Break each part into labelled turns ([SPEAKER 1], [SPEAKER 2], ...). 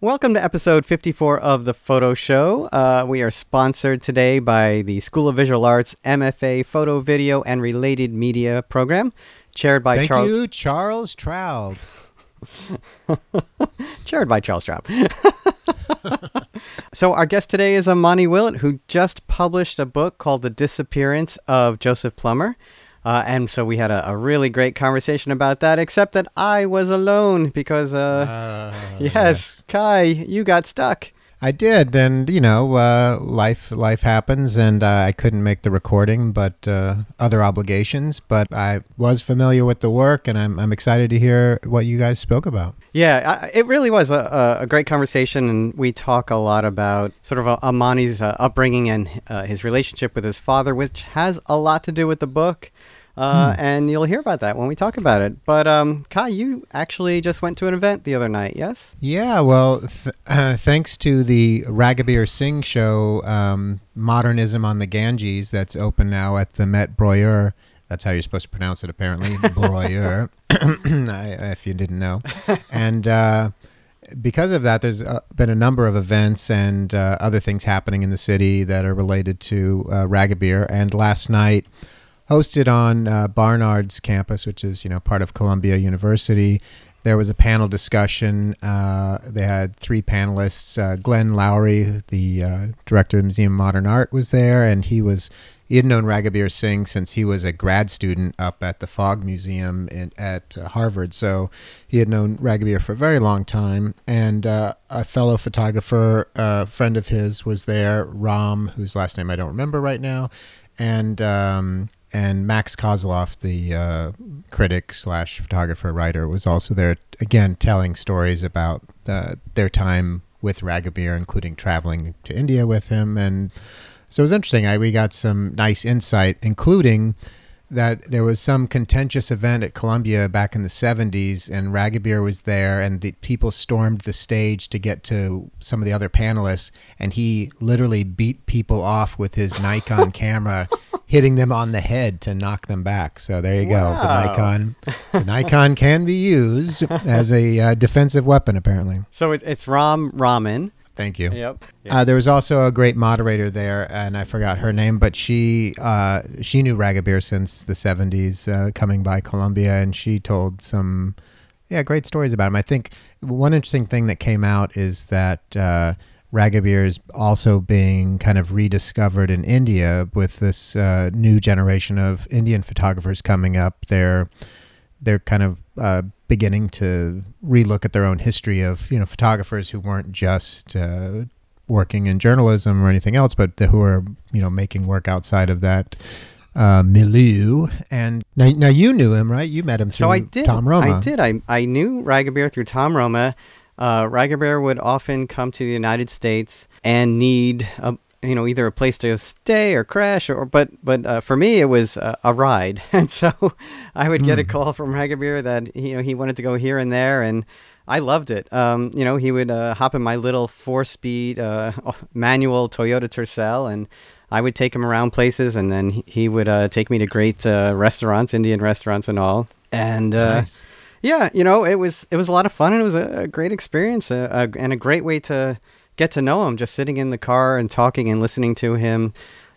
[SPEAKER 1] Welcome to episode 54 of The Photo Show. Uh, we are sponsored today by the School of Visual Arts MFA Photo, Video, and Related Media program, chaired by
[SPEAKER 2] Thank
[SPEAKER 1] Charles.
[SPEAKER 2] you, Charles Traub.
[SPEAKER 1] chaired by Charles Straub. so our guest today is Amani Willett, who just published a book called The Disappearance of Joseph Plummer. Uh, and so we had a, a, really great conversation about that, except that I was alone because, uh, uh yes, yes, Kai, you got stuck.
[SPEAKER 2] I did, and you know, uh, life life happens, and uh, I couldn't make the recording, but uh, other obligations. But I was familiar with the work, and I'm I'm excited to hear what you guys spoke about.
[SPEAKER 1] Yeah, I, it really was a, a great conversation, and we talk a lot about sort of uh, Amani's uh, upbringing and uh, his relationship with his father, which has a lot to do with the book. Uh, hmm. And you'll hear about that when we talk about it. But um, Kai, you actually just went to an event the other night, yes?
[SPEAKER 2] Yeah, well, th- uh, thanks to the Raghubir Singh show, um, Modernism on the Ganges, that's open now at the Met Breuer. That's how you're supposed to pronounce it, apparently. Breuer, if you didn't know. And uh, because of that, there's uh, been a number of events and uh, other things happening in the city that are related to uh, Raghubeer. And last night, hosted on uh, Barnard's campus, which is you know part of Columbia University. There was a panel discussion. Uh, they had three panelists. Uh, Glenn Lowry, the uh, director of Museum of Modern Art, was there, and he was he had known Raghubir Singh since he was a grad student up at the Fogg Museum in, at uh, Harvard. So he had known Raghubeer for a very long time. And uh, a fellow photographer, a friend of his, was there, Ram, whose last name I don't remember right now, and um, and Max Kozloff, the uh, critic slash photographer writer, was also there again telling stories about uh, their time with Raghubir, including traveling to India with him, and so it was interesting. I, we got some nice insight, including that there was some contentious event at Columbia back in the 70s, and Raghubir was there, and the people stormed the stage to get to some of the other panelists, and he literally beat people off with his Nikon camera, hitting them on the head to knock them back. So there you
[SPEAKER 1] wow.
[SPEAKER 2] go. The Nikon, the Nikon can be used as a uh, defensive weapon, apparently.
[SPEAKER 1] So it, it's Ram Rahman.
[SPEAKER 2] Thank you.
[SPEAKER 1] Yep.
[SPEAKER 2] yep. Uh, there was also a great moderator there, and I forgot her name, but she uh, she knew Raghubir since the '70s, uh, coming by Columbia, and she told some yeah great stories about him. I think one interesting thing that came out is that uh, Raghubir is also being kind of rediscovered in India with this uh, new generation of Indian photographers coming up. They're they're kind of uh, beginning to relook at their own history of you know photographers who weren't just uh, working in journalism or anything else, but who are you know making work outside of that uh, milieu. And now, now you knew him, right? You met him through
[SPEAKER 1] so I did,
[SPEAKER 2] Tom Roma.
[SPEAKER 1] I did. I I knew Raghubir through Tom Roma. Uh, Raghubir would often come to the United States and need a, you know either a place to stay or crash or but but uh, for me it was uh, a ride and so I would get mm. a hmm. call from Raghubir that you know he wanted to go here and there and I loved it um, you know he would uh, hop in my little four speed uh, manual Toyota Tercel and I would take him around places and then he would uh, take me to great uh, restaurants Indian restaurants and all and
[SPEAKER 2] nice.
[SPEAKER 1] yeah you know it was it was a lot of fun and it was a, a great experience and a great way to get to know him just sitting in the car and talking and listening to him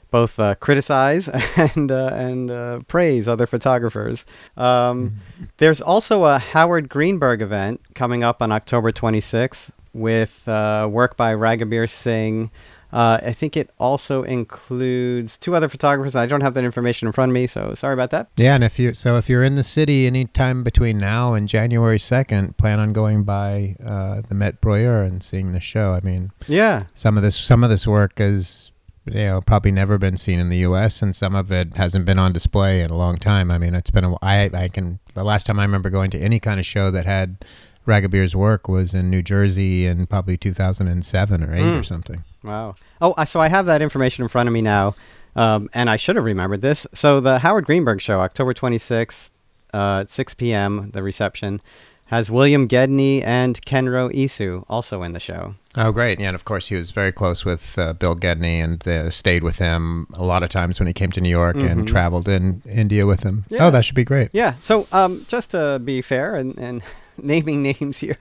[SPEAKER 1] both uh, criticize and uh, and uh, praise other photographers. Um, mm-hmm. there's also a Howard Greenberg event coming up on October 26th with uh, work by Raghubir Singh, uh, I think it also includes two other photographers. I don't have that information in front of me, so sorry about that.
[SPEAKER 2] Yeah, and if you so if you're in the city anytime between now and January second, plan on going by uh, the Met Breuer and seeing the show. I mean,
[SPEAKER 1] yeah,
[SPEAKER 2] some of this some of this work is you know probably never been seen in the U.S. and some of it hasn't been on display in a long time. I mean, it's been a I I can the last time I remember going to any kind of show that had Raghubir's work was in New Jersey in probably 2007 or 8 mm. or something.
[SPEAKER 1] Wow. Oh, so I have that information in front of me now, um, and I should have remembered this. So the Howard Greenberg show, October 26th uh, at 6 p.m., the reception. has William Gedney and Kenro Izu also in the show.
[SPEAKER 2] Oh, great. Yeah, and of course, he was very close with uh, Bill Gedney and uh, stayed with him a lot of times when he came to New York and traveled in India with him.
[SPEAKER 1] Yeah.
[SPEAKER 2] Oh, that should be great.
[SPEAKER 1] Yeah. So, um, just to be fair and, and naming names here,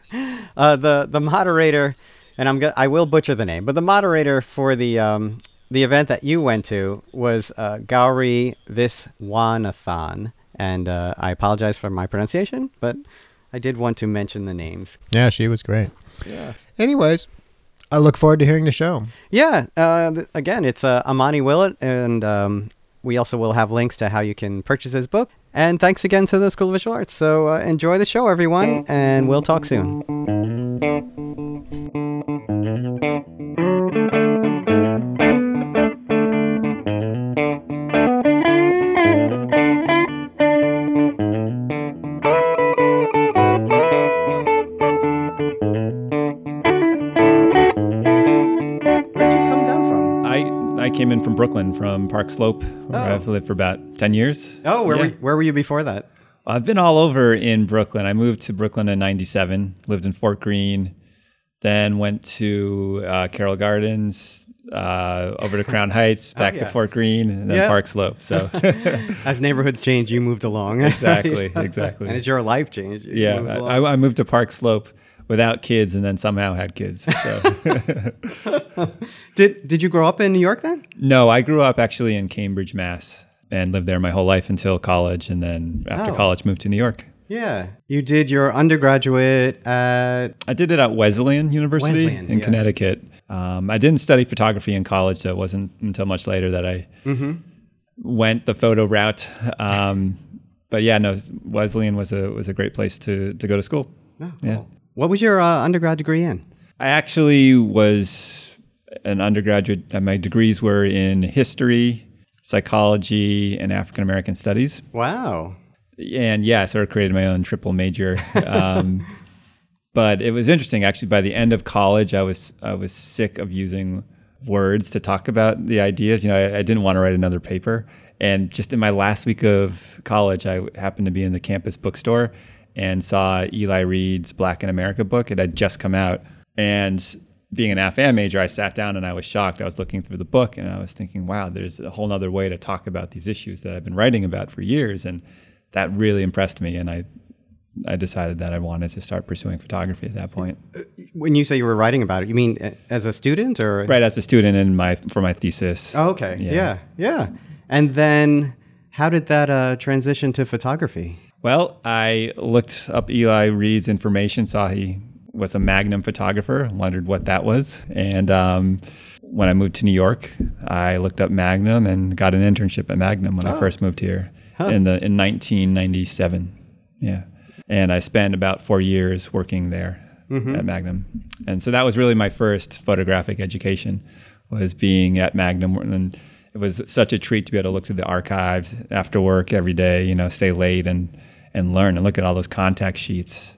[SPEAKER 1] uh, the the moderator, and I'm gonna I will butcher the name, but the moderator for the um, the event that you went to was uh, Gauri Viswanathan, and uh, I apologize for my pronunciation, but I did want to mention the names.
[SPEAKER 2] Yeah, she was great.
[SPEAKER 1] Yeah.
[SPEAKER 2] Anyways, I look forward to hearing the show.
[SPEAKER 1] Yeah. Uh, th- again, it's uh, Amani Willett, and um, we also will have links to how you can purchase his book. And thanks again to the School of Visual Arts. So uh, enjoy the show, everyone, and we'll talk soon.
[SPEAKER 3] Brooklyn, from Park Slope, where
[SPEAKER 1] Oh.
[SPEAKER 3] I've lived for about ten years.
[SPEAKER 1] Oh, where,
[SPEAKER 3] Yeah.
[SPEAKER 1] were, where were you before that?
[SPEAKER 3] I've been all over in Brooklyn. I moved to Brooklyn in '97, lived in Fort Greene, then went to uh, Carroll Gardens, uh, over to Crown Heights, back
[SPEAKER 1] Oh, yeah.
[SPEAKER 3] to Fort Greene, and then
[SPEAKER 1] Yeah.
[SPEAKER 3] Park Slope. So
[SPEAKER 1] As neighborhoods change, you moved along.
[SPEAKER 3] exactly, exactly.
[SPEAKER 1] and as your life changed, you
[SPEAKER 3] yeah,
[SPEAKER 1] moved
[SPEAKER 3] I. I moved to Park Slope without kids, and then somehow had kids. So.
[SPEAKER 1] did did you grow up in New York then?
[SPEAKER 3] No, I grew up actually in Cambridge, Mass, and lived there my whole life until college, and then after
[SPEAKER 1] Oh.
[SPEAKER 3] college moved to New York.
[SPEAKER 1] Yeah, you did your undergraduate at
[SPEAKER 3] I did it at Wesleyan University
[SPEAKER 1] Wesleyan,
[SPEAKER 3] in
[SPEAKER 1] yeah.
[SPEAKER 3] Connecticut. Um, I didn't study photography in college, so it wasn't until much later that I
[SPEAKER 1] Mm-hmm.
[SPEAKER 3] went the photo route. Um, but yeah, no, Wesleyan was a was a great place to to go to school.
[SPEAKER 1] Oh,
[SPEAKER 3] Yeah.
[SPEAKER 1] What was your uh, undergrad degree in?
[SPEAKER 3] I actually was an undergraduate. uh, My degrees were in history, psychology, and African American studies.
[SPEAKER 1] Wow.
[SPEAKER 3] and yeah, I sort of created my own triple major. Um, but it was interesting actually. By the end of college, I was I was sick of using words to talk about the ideas. You know, I, I didn't want to write another paper. And just in my last week of college, I happened to be in the campus bookstore and saw Eli Reed's Black in America book. It had just come out, and being an AFAM major, I sat down and I was shocked. I was looking through the book and I was thinking, wow, there's a whole other way to talk about these issues that I've been writing about for years. And that really impressed me. And I, I decided that I wanted to start pursuing photography at that point.
[SPEAKER 1] When you say you were writing about it, you mean uh, as a student or?
[SPEAKER 3] Right as a student in my for my thesis.
[SPEAKER 1] Oh, okay.
[SPEAKER 3] Yeah.
[SPEAKER 1] Yeah. yeah. And then how did that uh, transition to photography?
[SPEAKER 3] Well, I looked up Eli Reed's information, saw he was a Magnum photographer, wondered what that was. And um, when I moved to New York, I looked up Magnum and got an internship at Magnum when I first moved here in the in 1997. Yeah, and I spent about four years working there at Magnum, and so that was really my first photographic education was being at Magnum. And it was such a treat to be able to look through the archives after work every day, you know, stay late and and learn and look at all those contact sheets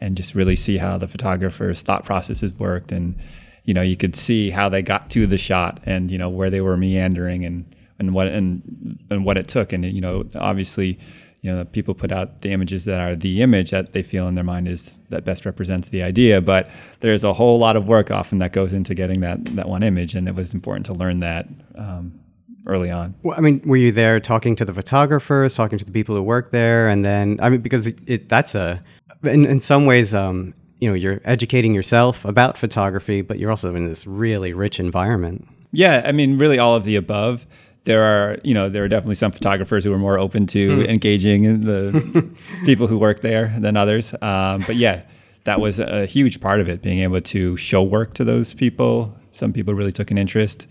[SPEAKER 3] and just really see how the photographer's thought processes worked. And you know, you could see how they got to the shot and you know where they were meandering and and what and and what it took. And you know, obviously you know, people put out the images that are the image that they feel in their mind is that best represents the idea. But there's a whole lot of work often that goes into getting that that one image, and it was important to learn that um, early on.
[SPEAKER 1] Well, I mean, were you there talking to the photographers, talking to the people who work there, and then I mean, because it, it that's a in, in some ways, um, you know, you're educating yourself about photography, but you're also in this really rich environment.
[SPEAKER 3] Yeah, I mean, really all of the above. There are, you know, there are definitely some photographers who are more open to engaging the people who work there than others. Um, but yeah, that was a huge part of it, being able to show work to those people. Some people really took an interest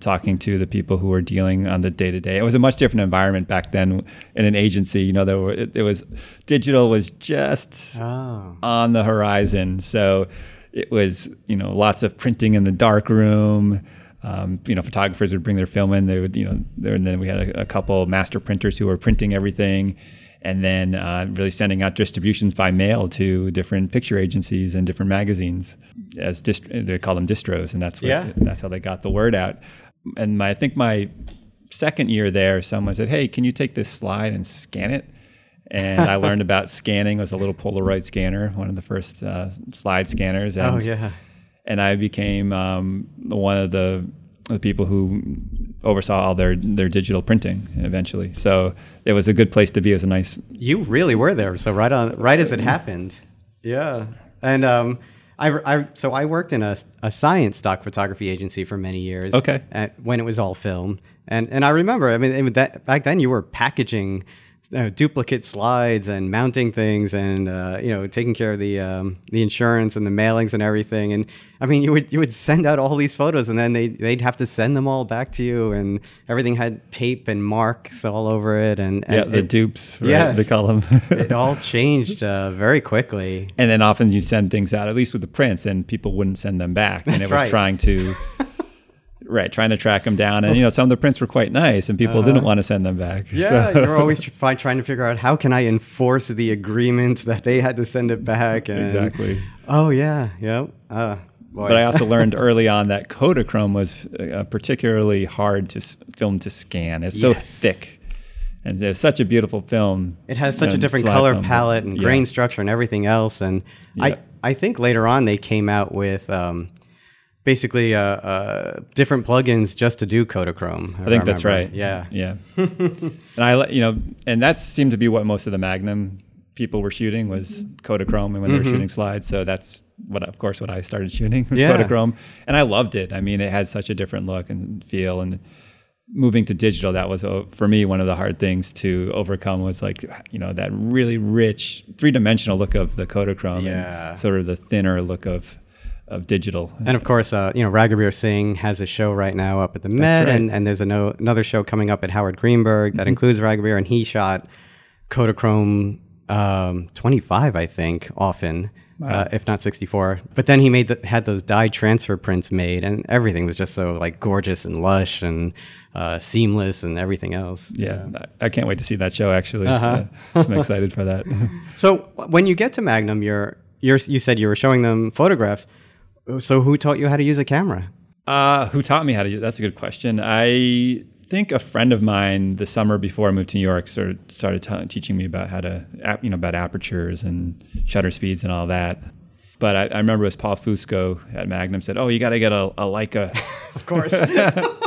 [SPEAKER 3] talking to the people who were dealing on the day to day. It was a much different environment back then in an agency. You know, there were it, it was digital was just
[SPEAKER 1] Oh.
[SPEAKER 3] on the horizon. So it was, you know, lots of printing in the dark room. Um, you know, photographers would bring their film in. They would, you know, and then we had a, a couple master printers who were printing everything, and then uh, really sending out distributions by mail to different picture agencies and different magazines. As dist- they call them distros, and that's what,
[SPEAKER 1] Yeah.
[SPEAKER 3] that's how they got the word out. And my, I think my second year there, someone said, "Hey, can you take this slide and scan it?" and I learned about scanning. It was a little Polaroid scanner, one of the first uh, slide scanners. And,
[SPEAKER 1] oh yeah.
[SPEAKER 3] And I became um, one of the, the people who oversaw all their their digital printing eventually. So it was a good place to be. It was a nice.
[SPEAKER 1] You really were there. So right on, right as it happened. Yeah, and um, I, I so I worked in a, a science stock photography agency for many years.
[SPEAKER 3] Okay.
[SPEAKER 1] At, when it was all film, and and I remember, I mean, that back then you were packaging uh, duplicate slides and mounting things and uh, you know taking care of the um, the insurance and the mailings and everything and I mean you would you would send out all these photos and then they they'd have to send them all back to you and everything had tape and marks all over it and, and
[SPEAKER 3] yeah the
[SPEAKER 1] it,
[SPEAKER 3] dupes right,
[SPEAKER 1] yes.
[SPEAKER 3] they call them
[SPEAKER 1] it all changed uh, very quickly
[SPEAKER 3] and then often you send things out at least with the prints and people wouldn't send them back and
[SPEAKER 1] That's
[SPEAKER 3] it was
[SPEAKER 1] right.
[SPEAKER 3] trying to Right, trying to track them down, and you know some of the prints were quite nice, and people didn't want to send them back.
[SPEAKER 1] Yeah,
[SPEAKER 3] so-
[SPEAKER 1] you're always try, trying to figure out how can I enforce the agreement that they had to send it back. And,
[SPEAKER 3] Exactly.
[SPEAKER 1] Oh yeah, yeah. Uh, boy.
[SPEAKER 3] But I also learned early on that Kodachrome was uh, particularly hard to s- film to scan. It's so thick, and it's such a beautiful film.
[SPEAKER 1] it has such a different color
[SPEAKER 3] film,
[SPEAKER 1] palette and
[SPEAKER 3] yeah.
[SPEAKER 1] grain structure and everything else. And
[SPEAKER 3] Yeah.
[SPEAKER 1] I I think later on they came out with. Um, Basically, uh, uh, different plugins just to do Kodachrome.
[SPEAKER 3] I think that's right.
[SPEAKER 1] Yeah.
[SPEAKER 3] yeah. and I, you know, and that seemed to be what most of the Magnum people were shooting was Kodachrome, and when they were shooting slides, so that's what, of course, what I started shooting was
[SPEAKER 1] Yeah.
[SPEAKER 3] Kodachrome, and I loved it. I mean, it had such a different look and feel, and moving to digital, that was uh, for me one of the hard things to overcome was like you know that really rich three dimensional look of the Kodachrome
[SPEAKER 1] Yeah.
[SPEAKER 3] and sort of the thinner look of of digital.
[SPEAKER 1] And of course, uh, you know, Raghuveer Singh has a show right now up at the Met,
[SPEAKER 3] right.
[SPEAKER 1] and, and there's no, another show coming up at Howard Greenberg that includes Raghuveer, and he shot Kodachrome um, 25, I think, often, uh, if not 64. But then he made the, had those dye transfer prints made, and everything was just so like gorgeous and lush and uh, seamless and everything else.
[SPEAKER 3] yeah, I I can't wait to see that show. Actually,
[SPEAKER 1] Uh-huh.
[SPEAKER 3] Uh, I'm excited for that.
[SPEAKER 1] So when you get to Magnum, you're, you're you said you were showing them photographs. So who taught you how to use a camera?
[SPEAKER 3] Uh, who taught me how to do That's a good question. I think a friend of mine the summer before I moved to New York started, started t- teaching me about how to, you know, about apertures and shutter speeds and all that. But I, I remember it was Paul Fusco at Magnum said, "Oh, you got to get a, a Leica."
[SPEAKER 1] Of course.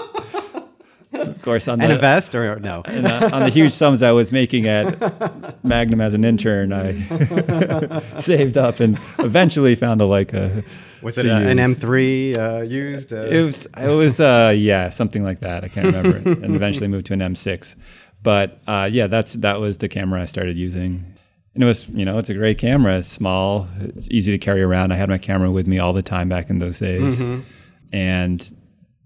[SPEAKER 3] Of course, on
[SPEAKER 1] and
[SPEAKER 3] the
[SPEAKER 1] a vest or no?
[SPEAKER 3] uh, on the huge sums I was making at Magnum as an intern, I saved up and eventually found a Leica.
[SPEAKER 1] Was it a, an. M3 uh, used? Uh,
[SPEAKER 3] It was it was uh yeah something like that. I can't remember. and eventually moved to an M6. But uh, yeah, that's that was the camera I started using. And it was you know it's a great camera. It's small. It's easy to carry around. I had my camera with me all the time back in those days. And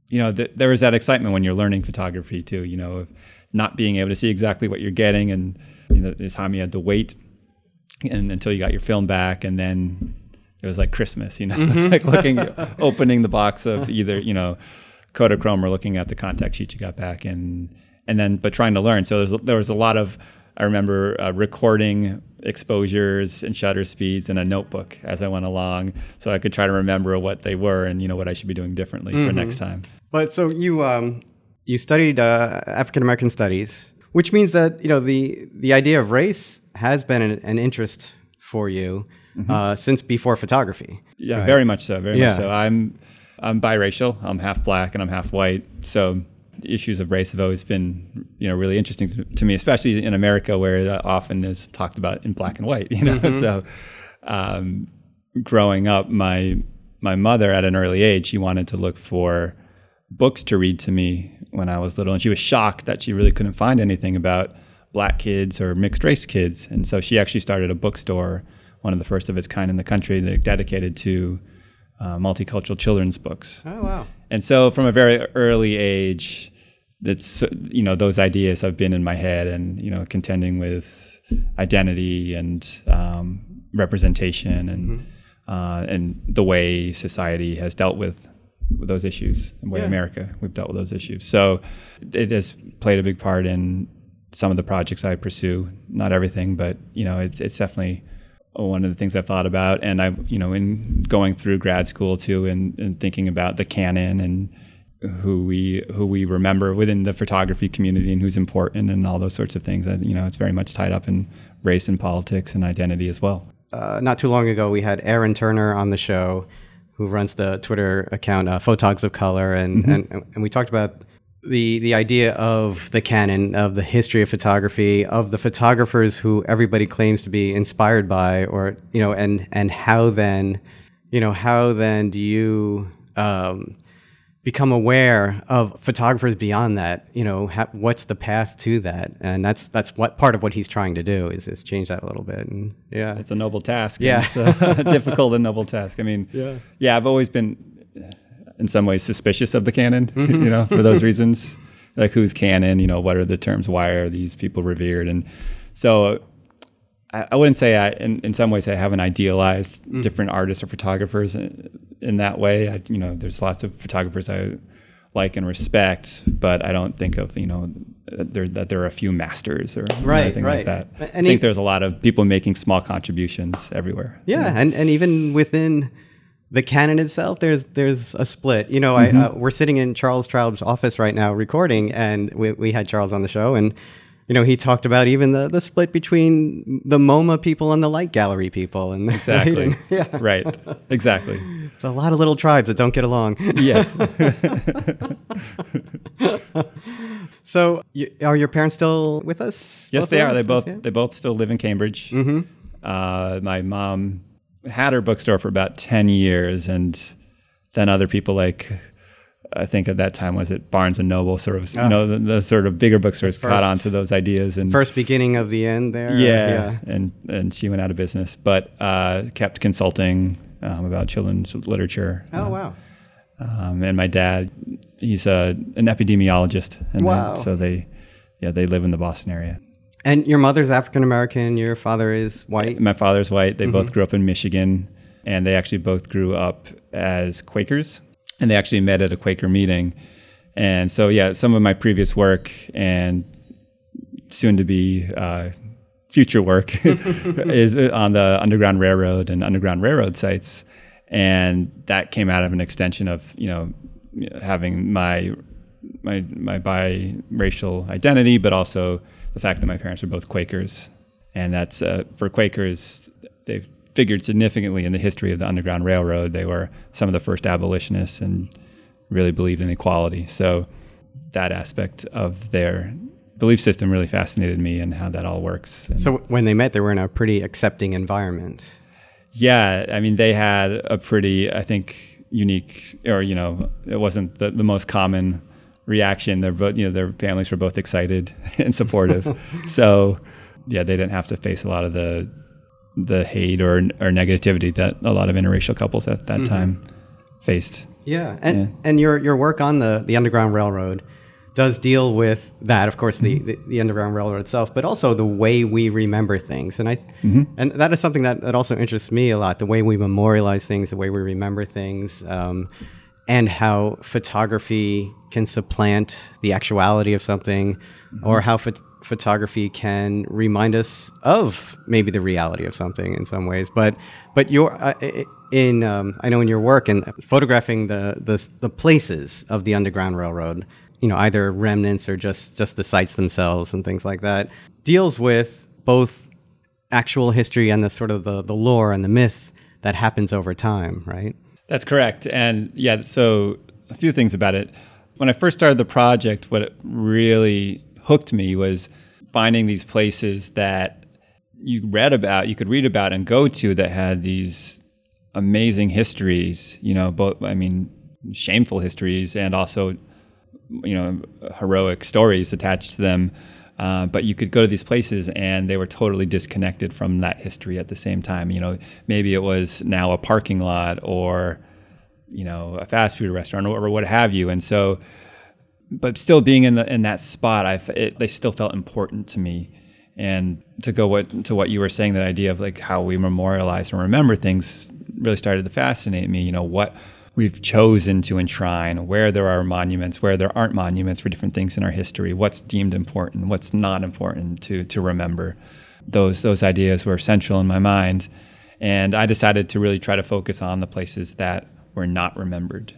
[SPEAKER 3] you know th- there was that excitement when you're learning photography too. You know of not being able to see exactly what you're getting, and you know the time you had to wait and until you got your film back and then it was like christmas you know? It's like looking opening the box of either you know kodachrome or looking at the contact sheet you got back and and then but trying to learn. So there's, there was a lot of i remember uh, recording exposures and shutter speeds in a notebook as i went along so i could try to remember what they were and you know what i should be doing differently for next time.
[SPEAKER 1] But so you um, you studied uh, African American studies, which means that you know the the idea of race has been an, an interest for you uh, since before photography.
[SPEAKER 3] Yeah,
[SPEAKER 1] Right.
[SPEAKER 3] very much so. Very
[SPEAKER 1] Yeah.
[SPEAKER 3] much so. I'm I'm biracial. I'm half black and I'm half white. So issues of race have always been you know really interesting to, to me, especially in America where it often is talked about in black and white. You know, so um, growing up, my my mother at an early age she wanted to look for books to read to me when I was little, and she was shocked that she really couldn't find anything about black kids or mixed race kids, and so she actually started a bookstore, one of the first of its kind in the country, that dedicated to uh, multicultural children's books.
[SPEAKER 1] Oh wow!
[SPEAKER 3] And so from a very early age, that's you know those ideas have been in my head, and you know contending with identity and um, representation and uh, and the way society has dealt with, with those issues, the way
[SPEAKER 1] Yeah.
[SPEAKER 3] America we've dealt with those issues. So it has played a big part in some of the projects I pursue. Not everything, but you know it's it's definitely one of the things I've thought about, and I, you know, in going through grad school too, and, and thinking about the canon and who we who we remember within the photography community and who's important and all those sorts of things. I, you know, it's very much tied up in race and politics and identity as well.
[SPEAKER 1] Uh, not too long ago, we had Aaron Turner on the show, who runs the Twitter account uh, Photogs of Color, and, and and we talked about the the idea of the canon of the history of photography of the photographers who everybody claims to be inspired by or you know and and how then you know how then do you um, become aware of photographers beyond that you know ha- what's the path to that and that's that's what part of what he's trying to do is, is change that a little bit and yeah
[SPEAKER 3] It's a noble task.
[SPEAKER 1] Yeah.
[SPEAKER 3] it's a difficult and noble task. I mean,
[SPEAKER 1] Yeah.
[SPEAKER 3] yeah, I've always been, in some ways, suspicious of the canon.
[SPEAKER 1] Mm-hmm.
[SPEAKER 3] You know, for those reasons, like who's canon? You know, what are the terms? Why are these people revered? And so, I, I wouldn't say I, in, in some ways, I haven't idealized
[SPEAKER 1] Mm.
[SPEAKER 3] different artists or photographers in, in that way. I, you know, there's lots of photographers I like and respect, but I don't think of you know there, that there are a few masters or
[SPEAKER 1] Right,
[SPEAKER 3] anything
[SPEAKER 1] right.
[SPEAKER 3] like that.
[SPEAKER 1] And
[SPEAKER 3] I think
[SPEAKER 1] he-
[SPEAKER 3] there's a lot of people making small contributions everywhere.
[SPEAKER 1] Yeah, and, and even within the canon itself, there's there's a split. You know, I, uh, we're sitting in Charles Traub's office right now recording, and we, we had Charles on the show, and you know he talked about even the, the split between the MoMA people and the Light Gallery people, and
[SPEAKER 3] Exactly.
[SPEAKER 1] right? yeah,
[SPEAKER 3] Right. Exactly.
[SPEAKER 1] it's a lot of little tribes that don't get along.
[SPEAKER 3] Yes.
[SPEAKER 1] so, you, are your parents still with us?
[SPEAKER 3] yes, they are. They both
[SPEAKER 1] Yeah.
[SPEAKER 3] they both still live in Cambridge. Mm-hmm. Uh, my mom had her bookstore for about ten years, and then other people like. I think at that time was it Barnes and Noble, sort of, you know, the, the sort of bigger bookstores caught on to those ideas and
[SPEAKER 1] First beginning of the end there.
[SPEAKER 3] yeah, and and she went out of business, but uh, kept consulting um, about children's literature.
[SPEAKER 1] Oh wow.
[SPEAKER 3] Um, and my dad, he's a, an epidemiologist. And they-
[SPEAKER 1] Wow.
[SPEAKER 3] so they, yeah, they live in the Boston area.
[SPEAKER 1] And your mother's African American. Your father is white.
[SPEAKER 3] My father's white. They both grew up in Michigan, and they actually both grew up as Quakers. And they actually met at a Quaker meeting. And so, yeah, some of my previous work and soon to be uh, future work is on the Underground Railroad and Underground Railroad sites. And that came out of an extension of, you know, having my my my biracial identity, but also the fact that my parents were both Quakers, and that's uh, for Quakers. They've figured significantly in the history of the Underground Railroad. They were some of the first abolitionists and really believed in equality. So that aspect of their belief system really fascinated me and how that all works. And
[SPEAKER 1] So when they met, they were in a pretty accepting environment.
[SPEAKER 3] yeah, I mean, they had a pretty, I think, unique, or you know, it wasn't the, the most common reaction. They're both, you know, their families were both excited and supportive. so, yeah, they didn't have to face a lot of the the hate or or negativity that a lot of interracial couples at that mm-hmm. time faced.
[SPEAKER 1] Yeah, and
[SPEAKER 3] Yeah.
[SPEAKER 1] and your your work on the the Underground Railroad does deal with that, of course, the, mm-hmm. the, the Underground Railroad itself, but also the way we remember things, and I mm-hmm. and that is something that, that also interests me a lot. The way we memorialize things, the way we remember things, um, and how photography can supplant the actuality of something, or how phot- photography can remind us of maybe the reality of something in some ways. But but your uh, in um, I know in your work and photographing the, the the places of the Underground Railroad, you know, either remnants or just just the sites themselves and things like that, deals with both actual history and the sort of the, the lore and the myth that happens over time, right?
[SPEAKER 3] That's correct. And yeah, so a few things about it. When I first started the project, what it really hooked me was finding these places that you read about, you could read about and go to that had these amazing histories, you know, both, I mean, shameful histories and also, you know, heroic stories attached to them. Uh, but you could go to these places and they were totally disconnected from that history at the same time. You know, maybe it was now a parking lot or, you know, a fast food restaurant or, or what have you. And so, but still being in the in that spot, I it, they still felt important to me. And to go what to what you were saying, that idea of like how we memorialize and remember things really started to fascinate me. You know what we've chosen to enshrine, where there are monuments, where there aren't monuments for different things in our history, what's deemed important, what's not important to to remember. Those those ideas were central in my mind, and I decided to really try to focus on the places that were not remembered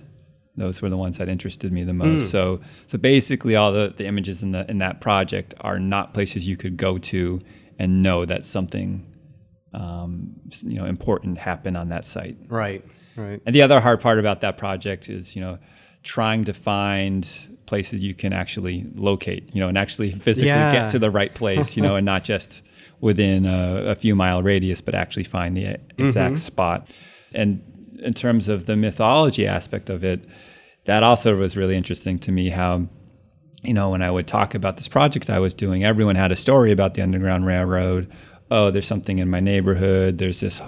[SPEAKER 3] Those were the ones that interested me the hmm. most. So so basically, all the, the images in the in that project are not places you could go to and know that something um, you know important happened on that site.
[SPEAKER 1] Right. Right.
[SPEAKER 3] And the other hard part about that project is, you know, trying to find places you can actually locate, you know, and actually physically
[SPEAKER 1] Yeah.
[SPEAKER 3] get to the right place, you know, and not just within a, a few mile radius, but actually find the uh, exact mm-hmm. spot. And in terms of the mythology aspect of it, that also was really interesting to me how you know, when I would talk about this project I was doing, everyone had a story about the Underground Railroad. Oh, there's something in my neighborhood. There's this,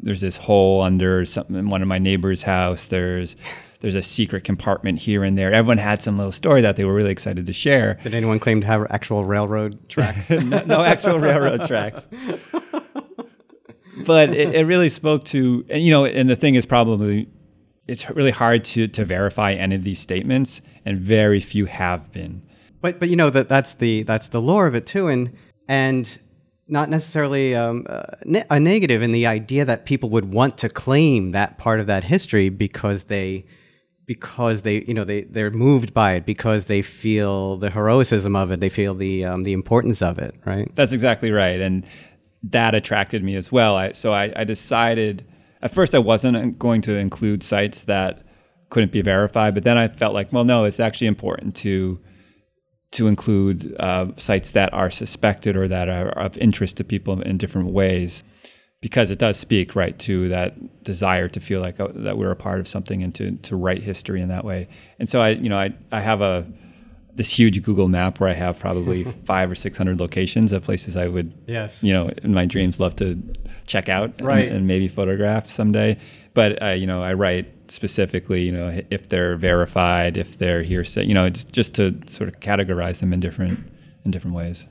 [SPEAKER 3] there's this hole under something in one of my neighbor's house. There's, there's a secret compartment here and there. Everyone had some little story that they were really excited to share.
[SPEAKER 1] Did anyone claim to have actual railroad tracks?
[SPEAKER 3] no, no actual railroad tracks. But it, it really spoke to, and you know, and the thing is probably, it's really hard to to verify any of these statements, and very few have been.
[SPEAKER 1] But but you know that that's the that's the lore of it too, and and not necessarily um, uh, a negative in the idea that people would want to claim that part of that history because they because they you know they they're moved by it because they feel the heroism of it they feel the um, the importance of it right
[SPEAKER 3] That's exactly right, and that attracted me as well. I, so I, I decided at first I wasn't going to include sites that couldn't be verified, but then I felt like, well, no, it's actually important to to include uh, sites that are suspected or that are of interest to people in different ways, because it does speak right to that desire to feel like uh, that we're a part of something and to to write history in that way. And so I, you know, I I have a this huge Google map where I have probably five or six hundred locations of places I would
[SPEAKER 1] yes
[SPEAKER 3] you know, in my dreams, love to check out and-
[SPEAKER 1] Right.
[SPEAKER 3] and, maybe photograph someday. But uh, you know, I write specifically, you know, if they're verified, if they're hearsay, you know, just, just to sort of categorize them in different in different ways.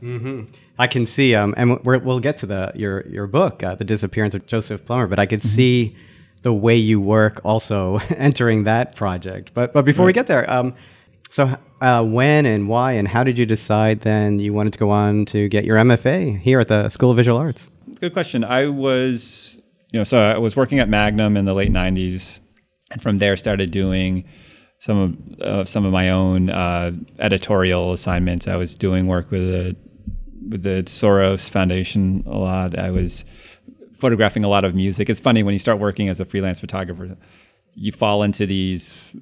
[SPEAKER 1] I can see, um, and we're, we'll get to the your your book, uh, the disappearance of Joseph Plummer. But I could see the way you work also entering that project. But but before we get there, um, so uh, when and why and how did you decide then you wanted to go on to get your MFA here at the School of Visual Arts?
[SPEAKER 3] Good question. I was, you know, so I was working at Magnum in the late '90s, and from there started doing some of uh, some of my own uh, editorial assignments. I was doing work with the with the Soros Foundation a lot. I was photographing a lot of music. It's funny when you start working as a freelance photographer, you fall into these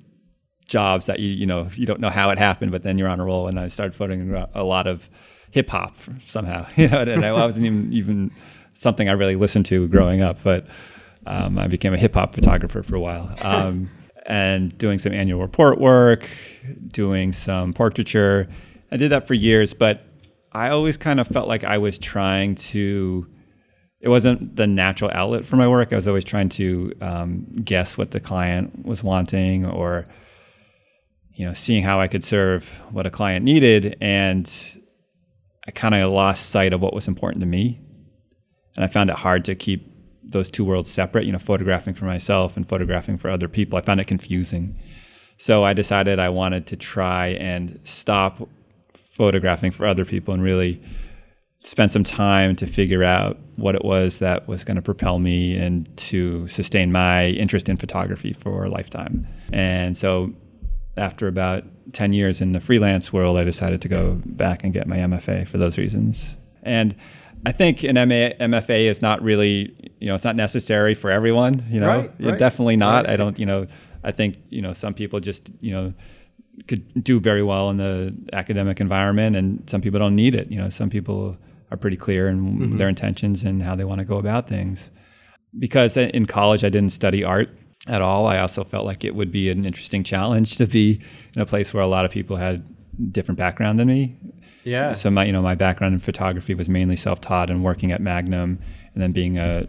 [SPEAKER 3] jobs that you you know you don't know how it happened, but then you're on a roll. And I started photographing a lot of hip hop somehow, you know, and I wasn't even even something I really listened to growing up, but um, I became a hip hop photographer for a while. Um, and doing some annual report work, doing some portraiture. I did that for years, but I always kind of felt like I was trying to it wasn't the natural outlet for my work. I was always trying to um, guess what the client was wanting, or you know, seeing how I could serve what a client needed, and I kind of lost sight of what was important to me, and I found it hard to keep those two worlds separate. You know, photographing for myself and photographing for other people. I found it confusing, so I decided I wanted to try and stop photographing for other people and really spend some time to figure out what it was that was going to propel me and to sustain my interest in photography for a lifetime. And so after about 10 years in the freelance world, I decided to go back and get my MFA for those reasons. And I think an MA, MFA is not really, you know, it's not necessary for everyone, you know,
[SPEAKER 1] Right, right,
[SPEAKER 3] definitely not.
[SPEAKER 1] right.
[SPEAKER 3] I don't, you know, I think, you know, some people just, you know, could do very well in the academic environment and some people don't need it. You know, some people are pretty clear in mm-hmm. their intentions and how they want to go about things. Because in college I didn't study art at all, I also felt like it would be an interesting challenge to be in a place where a lot of people had different background than me.
[SPEAKER 1] Yeah.
[SPEAKER 3] So my you know my background in photography was mainly self-taught and working at Magnum and then being a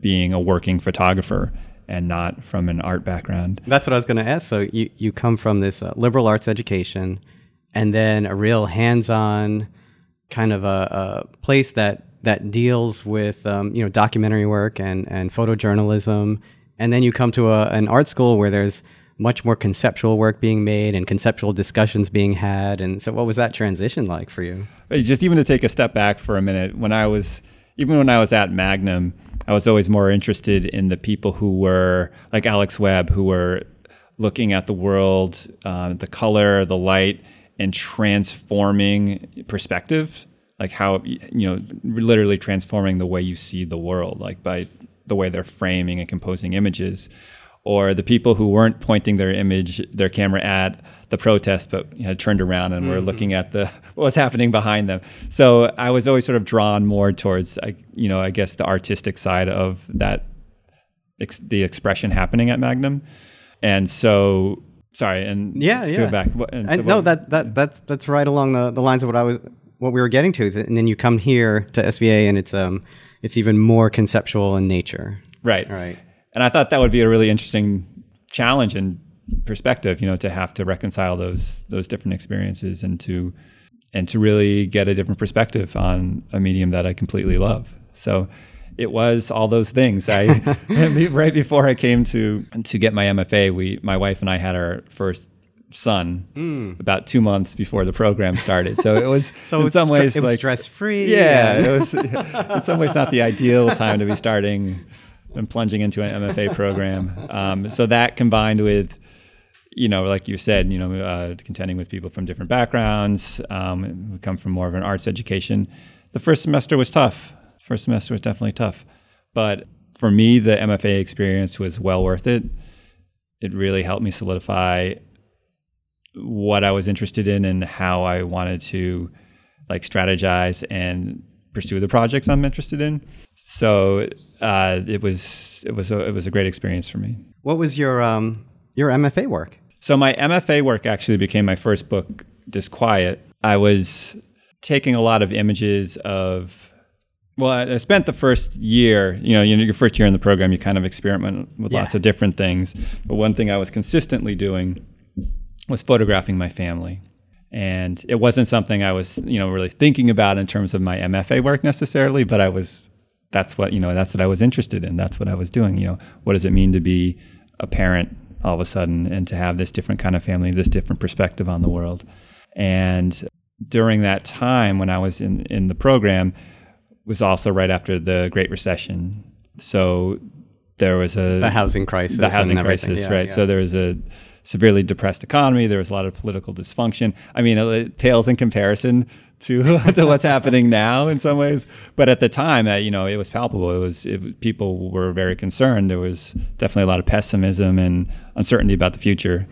[SPEAKER 3] being a working photographer and not from an art background.
[SPEAKER 1] That's what I was going to ask. So you, you come from this uh, liberal arts education, and then a real hands-on kind of a, a place that that deals with um, you know documentary work and and photojournalism, and then you come to a, an art school where there's much more conceptual work being made and conceptual discussions being had. And so, what was that transition like for you?
[SPEAKER 3] Just even to take a step back for a minute, when I was even when I was at Magnum, I was always more interested in the people who were like Alex Webb, who were looking at the world, uh, the color, the light, and transforming perspective, like how you know, literally transforming the way you see the world, like by the way they're framing and composing images, or the people who weren't pointing their image, their camera at the protest, but you know, turned around and mm-hmm. were looking at the what's happening behind them. So I was always sort of drawn more towards, you know, I guess the artistic side of that, ex- the expression happening at Magnum, and so sorry, and
[SPEAKER 1] yeah, yeah.
[SPEAKER 3] Go back.
[SPEAKER 1] And, so no, that that that's that's right along the, the lines of what I was what we were getting to. And then you come here to SVA, and it's um it's even more conceptual in nature.
[SPEAKER 3] Right.
[SPEAKER 1] Right.
[SPEAKER 3] And I thought that would be a really interesting challenge and perspective, you know, to have to reconcile those those different experiences and to and to really get a different perspective on a medium that I completely love. So it was all those things. I right before I came to to get my MFA, we my wife and I had our first son mm. about two months before the program started. So it was so in some ways
[SPEAKER 1] it
[SPEAKER 3] was
[SPEAKER 1] like stress free.
[SPEAKER 3] Yeah, it was in some ways not the ideal time to be starting and plunging into an MFA program. Um, so that combined with you know, like you said, you know, uh, contending with people from different backgrounds, um, who come from more of an arts education. The first semester was tough. First semester was definitely tough, but for me, the MFA experience was well worth it. It really helped me solidify what I was interested in and how I wanted to like strategize and pursue the projects I'm interested in. So uh, it was it was a, it was a great experience for me.
[SPEAKER 1] What was your um, your MFA work?
[SPEAKER 3] So my MFA work actually became my first book, Disquiet. I was taking a lot of images of well, I spent the first year, you know, your first year in the program, you kind of experiment with yeah. lots of different things. But one thing I was consistently doing was photographing my family. And it wasn't something I was, you know, really thinking about in terms of my MFA work necessarily, but I was, that's what, you know, that's what I was interested in. That's what I was doing. You know, what does it mean to be a parent all of a sudden and to have this different kind of family, this different perspective on the world. And during that time when I was in, in the program was also right after the Great Recession. So there was a
[SPEAKER 1] the housing crisis.
[SPEAKER 3] The housing crisis, yeah, right? Yeah. So there was a severely depressed economy. There was a lot of political dysfunction. I mean, it pales in comparison to to what's happening now in some ways. But at the time, uh, you know, it was palpable. It was it, people were very concerned. There was definitely a lot of pessimism and uncertainty about the future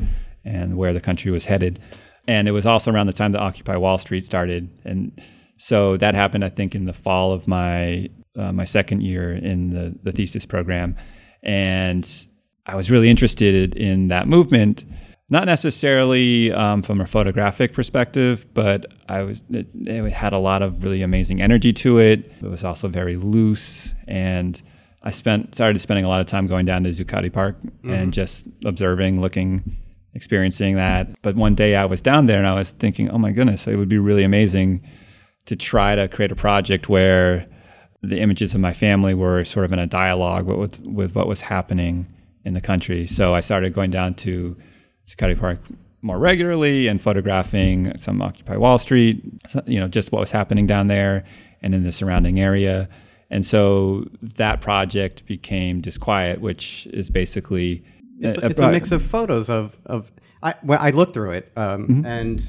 [SPEAKER 3] and where the country was headed. And it was also around the time that Occupy Wall Street started, and so that happened, I think, in the fall of my uh, my second year in the the thesis program, and I was really interested in that movement not necessarily um, from a photographic perspective, but I was it, it, had a lot of really amazing energy to it. It was also very loose, and I spent started spending a lot of time going down to Zuccotti Park mm-hmm. and just observing, looking, experiencing that. But one day I was down there and I was thinking, oh my goodness, it would be really amazing to try to create a project where the images of my family were sort of in a dialogue with with what was happening in the country. So I started going down to Zuccotti Park more regularly and photographing some Occupy Wall Street, you know, just what was happening down there and in the surrounding area. And so that project became Disquiet, which is basically
[SPEAKER 1] it's, a, it's a, mix of photos of of I well, I looked through it um, mm-hmm. and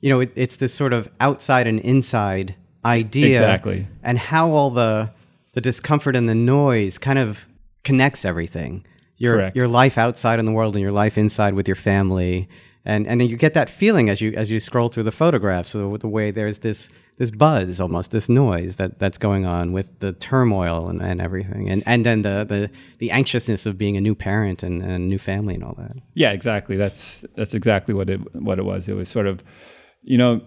[SPEAKER 1] you know it, it's this sort of outside and inside idea
[SPEAKER 3] exactly
[SPEAKER 1] and how all the the discomfort and the noise kind of connects everything your Correct. your life outside in the world and your life inside with your family. And and you get that feeling as you as you scroll through the photographs. So the way there's this this buzz almost this noise that that's going on with the turmoil and, and everything. And and then the, the the anxiousness of being a new parent and, and a new family and all that.
[SPEAKER 3] Yeah exactly. That's that's exactly what it what it was. It was sort of you know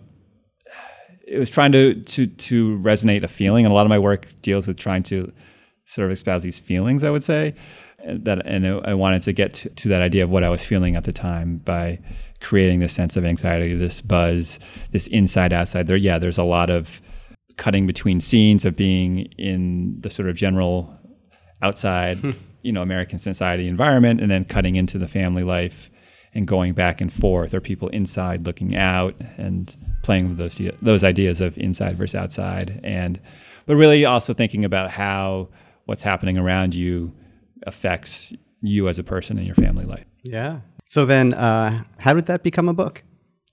[SPEAKER 3] it was trying to to to resonate a feeling. And a lot of my work deals with trying to sort of espouse these feelings i would say that and I wanted to get to, to, that idea of what I was feeling at the time by creating this sense of anxiety, this buzz, this inside outside. There, yeah, there's a lot of cutting between scenes of being in the sort of general outside, hmm. you know, American society environment, and then cutting into the family life and going back and forth, or people inside looking out and playing with those those ideas of inside versus outside, and but really also thinking about how what's happening around you affects you as a person in your family life.
[SPEAKER 1] Yeah. So then, uh, how did that become a book?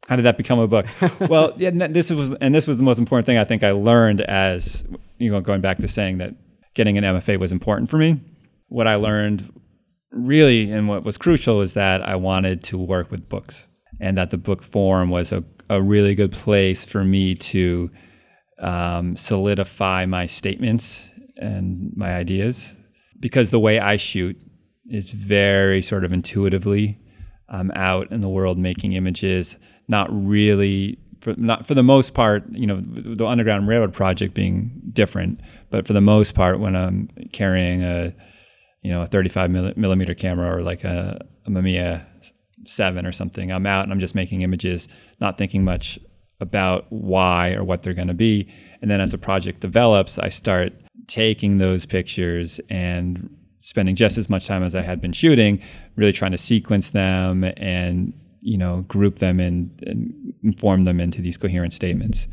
[SPEAKER 3] How did that become a book? well, yeah, and this was and this was the most important thing I think I learned as you know going back to saying that getting an MFA was important for me. What I learned really and what was crucial is that I wanted to work with books and that the book form was a, a really good place for me to um, solidify my statements and my ideas because the way I shoot is very sort of intuitively. I'm out in the world making images, not really for not for the most part, you know, the Underground Railroad project being different, but for the most part, when I'm carrying a, you know, a 35 millimeter camera or like a, a Mamiya seven or something, I'm out and I'm just making images, not thinking much about why or what they're going to be. And then as the project develops, I start taking those pictures and spending just as much time as I had been shooting, really trying to sequence them and you know group them and, and form them into these coherent statements.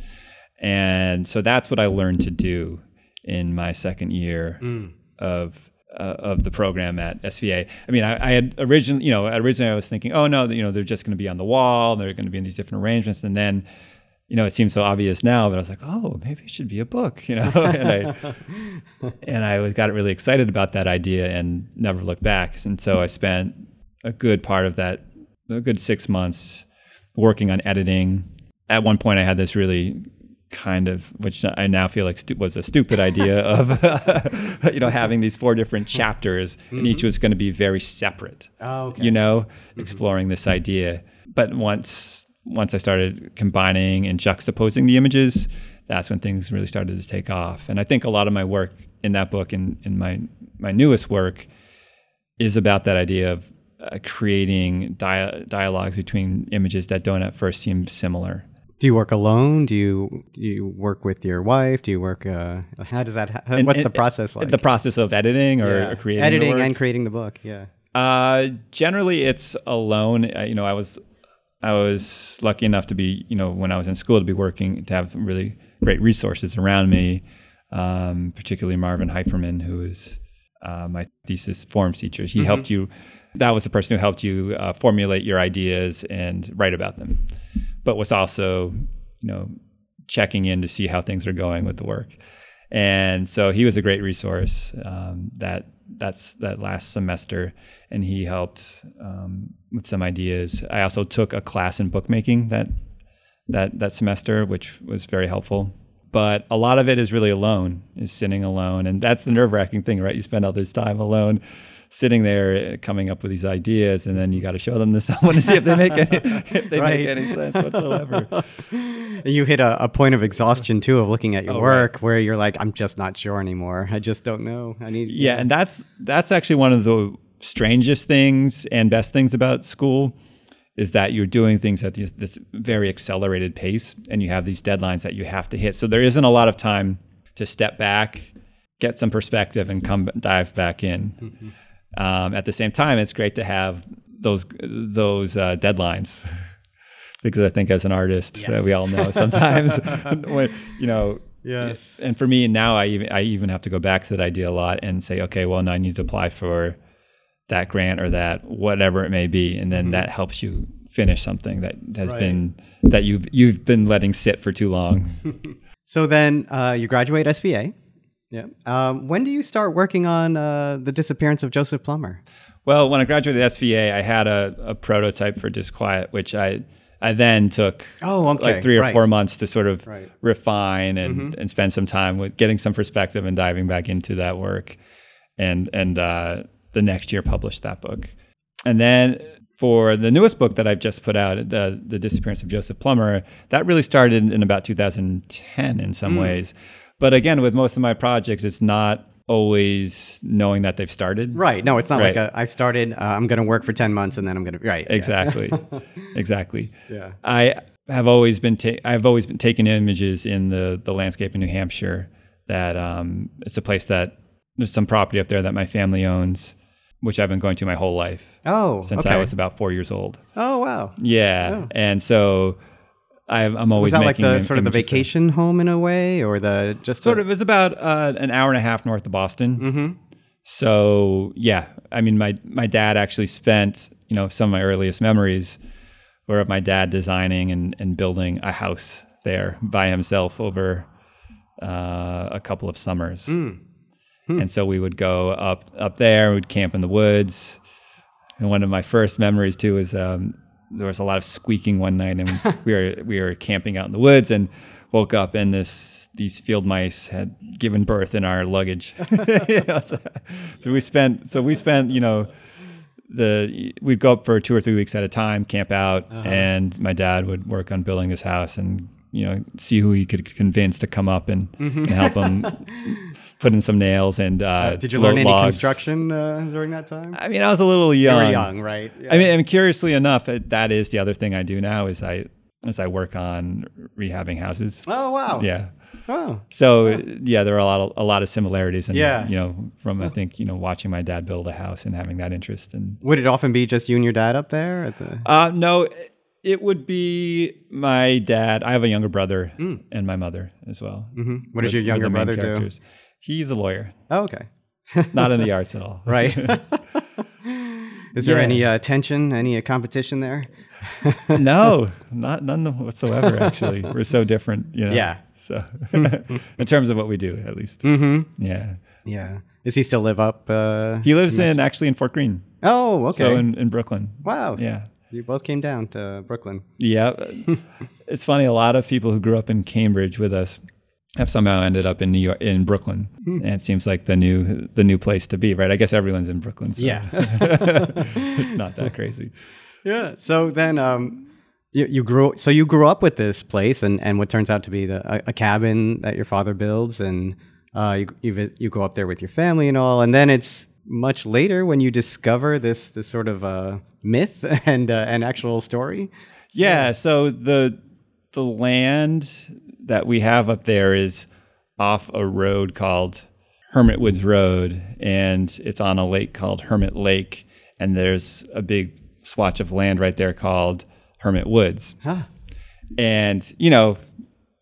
[SPEAKER 3] And so that's what I learned to do in my second year mm. of uh, of the program at SVA. I mean, I, I, had originally, you know, originally I was thinking, oh no, you know, they're just going to be on the wall, they're going to be in these different arrangements, and then, you know, it seems so obvious now, but I was like, oh, maybe it should be a book, you know, and I and I was got really excited about that idea and never looked back, and so I spent a good part of that, a good six months, working on editing. At one point, I had this really kind of which I now feel like stu- was a stupid idea of you know having these four different chapters mm-hmm. and each mm-hmm. was going to be very separate.
[SPEAKER 1] Oh, okay.
[SPEAKER 3] You know, mm-hmm. exploring this idea. But once once I started combining and juxtaposing the images, that's when things really started to take off. And I think a lot of my work in that book and in my my newest work is about that idea of uh, creating dia- dialogues between images that don't at first seem similar
[SPEAKER 1] do you work alone? Do you do you work with your wife? Do you work? Uh, how does that? Ha- what's and, the process like?
[SPEAKER 3] The process of editing or, yeah. creating
[SPEAKER 1] editing and creating the book. Yeah.
[SPEAKER 3] Uh, generally, it's alone. Uh, you know, I was I was lucky enough to be you know when I was in school to be working to have really great resources around me, um, particularly Marvin Heiferman, who is uh, my thesis forms teacher. He mm-hmm. helped you. That was the person who helped you uh, formulate your ideas and write about them but was also, you know, checking in to see how things are going with the work. And so he was a great resource um, that that's that last semester, and he helped um, with some ideas. I also took a class in bookmaking that that that semester, which was very helpful. But a lot of it is really alone, is sitting alone, and that's the nerve wracking thing, right? You spend all this time alone sitting there uh, coming up with these ideas, and then you got to show them to someone to see if they make any if they right. make any sense whatsoever.
[SPEAKER 1] you hit a, a, point of exhaustion too of looking at your oh, work right. where you're like, I'm just not sure anymore. I just don't know. I need.
[SPEAKER 3] Yeah, and that's that's actually one of the strangest things and best things about school is that you're doing things at this, this very accelerated pace and you have these deadlines that you have to hit. So there isn't a lot of time to step back, get some perspective, and come dive back in. Mm-hmm. Um, at the same time, it's great to have those those uh, deadlines because I think as an artist, yes. uh, we all know sometimes when you know.
[SPEAKER 1] Yes.
[SPEAKER 3] And for me now, I even I even have to go back to that idea a lot and say, okay, well now I need to apply for that grant or that whatever it may be, and then mm-hmm. that helps you finish something that has right. been that you've you've been letting sit for too long.
[SPEAKER 1] so then uh, you graduate SVA. Yeah. Um, when do you start working on uh, the disappearance of Joseph Plummer?
[SPEAKER 3] Well, when I graduated SVA, I had a, a prototype for Disquiet, which I I then took
[SPEAKER 1] oh, okay.
[SPEAKER 3] like three or
[SPEAKER 1] right.
[SPEAKER 3] four months to sort of right. refine and, mm-hmm. and spend some time with getting some perspective and diving back into that work, and and uh, the next year published that book, and then for the newest book that I've just put out, the the disappearance of Joseph Plummer, that really started in about 2010 in some mm. ways. But again, with most of my projects, it's not always knowing that they've started.
[SPEAKER 1] Right. No, it's not right. like a, I've started, uh, I'm going to work for 10 months and then I'm going to, right.
[SPEAKER 3] Exactly. Yeah. exactly.
[SPEAKER 1] Yeah.
[SPEAKER 3] I have always been, ta- I've always been taking images in the, the landscape in New Hampshire that um, it's a place that there's some property up there that my family owns, which I've been going to my whole life.
[SPEAKER 1] Oh,
[SPEAKER 3] since
[SPEAKER 1] okay.
[SPEAKER 3] I was about four years old.
[SPEAKER 1] Oh, wow.
[SPEAKER 3] Yeah. Oh. And so I, am always
[SPEAKER 1] was that like
[SPEAKER 3] the
[SPEAKER 1] sort of the vacation there. home in a way, or the just
[SPEAKER 3] sort a, of? It was about uh, an hour and a half north of Boston.
[SPEAKER 1] Mm-hmm.
[SPEAKER 3] So yeah, I mean, my my dad actually spent you know some of my earliest memories were of my dad designing and, and building a house there by himself over uh, a couple of summers.
[SPEAKER 1] Mm.
[SPEAKER 3] And so we would go up up there, we'd camp in the woods. And one of my first memories too is um, there was a lot of squeaking one night, and we were we were camping out in the woods, and woke up and this these field mice had given birth in our luggage. You know, so, so we spent so we spent you know the we'd go up for two or three weeks at a time, camp out, uh-huh. and my dad would work on building this house and you know see who he could convince to come up and, mm-hmm. and help him put in some nails and uh,
[SPEAKER 1] Did you learn any
[SPEAKER 3] logs.
[SPEAKER 1] construction uh, during that time?
[SPEAKER 3] I mean, I was a little young.
[SPEAKER 1] Young, right? Yeah.
[SPEAKER 3] I mean, and curiously enough, that is the other thing I do now is I as I work on rehabbing houses.
[SPEAKER 1] oh wow.
[SPEAKER 3] Yeah.
[SPEAKER 1] Oh.
[SPEAKER 3] So yeah, there are a lot of a lot of similarities, and
[SPEAKER 1] Yeah.
[SPEAKER 3] you know, from I think you know watching my dad build a house and having that interest, and
[SPEAKER 1] Would it often be just you and your dad up there at the?
[SPEAKER 3] uh, no, it would be my dad. I have a younger brother and my mother as well.
[SPEAKER 1] hmm What does your younger brother do?
[SPEAKER 3] He's a lawyer,
[SPEAKER 1] Oh, okay.
[SPEAKER 3] not in the arts at all.
[SPEAKER 1] Right. Is there
[SPEAKER 3] Yeah.
[SPEAKER 1] any uh, tension, any uh, competition there?
[SPEAKER 3] no, not none whatsoever. Actually, we're so different. You know.
[SPEAKER 1] Yeah.
[SPEAKER 3] So, in terms of what we do, at least.
[SPEAKER 1] Mm-hmm.
[SPEAKER 3] Yeah.
[SPEAKER 1] Yeah. Does he still live up? Uh...
[SPEAKER 3] He lives in actually in Fort Greene,
[SPEAKER 1] Oh, okay.
[SPEAKER 3] so in, in Brooklyn.
[SPEAKER 1] wow.
[SPEAKER 3] Yeah.
[SPEAKER 1] You both came down to Brooklyn.
[SPEAKER 3] Yeah. it's funny. A lot of people who grew up in Cambridge with us have somehow ended up in New York, in Brooklyn, and it seems like the new the new place to be, right? I guess everyone's in Brooklyn. So
[SPEAKER 1] Yeah.
[SPEAKER 3] it's not that crazy.
[SPEAKER 1] yeah. So then, um, you, you grew. So you grew up with this place, and, and what turns out to be the, a, a cabin that your father builds, and uh, you you you go up there with your family and all, and then it's much later when you discover this this sort of uh, myth and uh, an actual story.
[SPEAKER 3] Yeah, so the the land that we have up there is off a road called Hermit Woods Road, and it's on a lake called Hermit Lake, and there's a big swatch of land right there called Hermit Woods.
[SPEAKER 1] Huh.
[SPEAKER 3] And you know,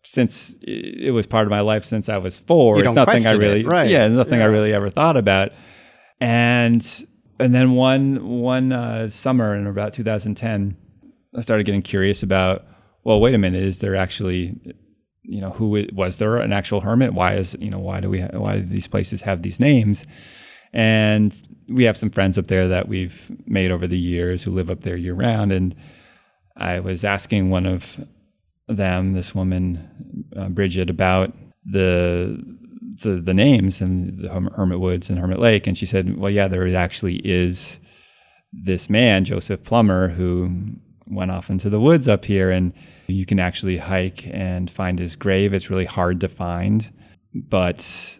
[SPEAKER 3] since it was part of my life since I was four, it's nothing I
[SPEAKER 1] question it,
[SPEAKER 3] really,
[SPEAKER 1] right.
[SPEAKER 3] yeah, nothing I really ever thought about. And and then one one uh, summer in about 2010, I started getting curious about. Well, wait a minute, is there actually, you know, who was there an actual hermit? Why is you know why do we ha- why do these places have these names? And we have some friends up there that we've made over the years who live up there year round. And I was asking one of them, this woman, uh, Bridget, about the, the the names and the Hermit Woods and Hermit Lake, and she said, "Well, yeah, there actually is this man, Joseph Plummer, who went off into the woods up here, and you can actually hike and find his grave. It's really hard to find, but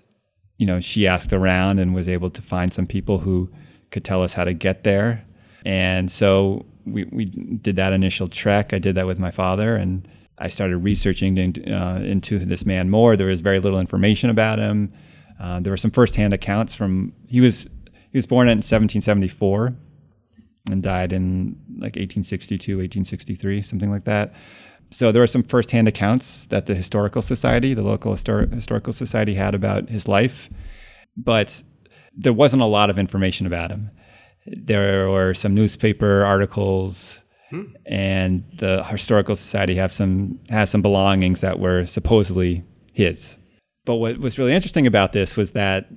[SPEAKER 3] you know, she asked around and was able to find some people who could tell us how to get there. And so we, we did that initial trek. I did that with my father, and I started researching into, uh, into this man more. There was very little information about him. Uh, there were some firsthand accounts from he was he was born in 1774 and died in like 1862, 1863, something like that. So there were some firsthand accounts that the historical society, the local histor- historical society, had about his life, but there wasn't a lot of information about him. There were some newspaper articles, hmm. and the historical society have some has some belongings that were supposedly his. But what was really interesting about this was that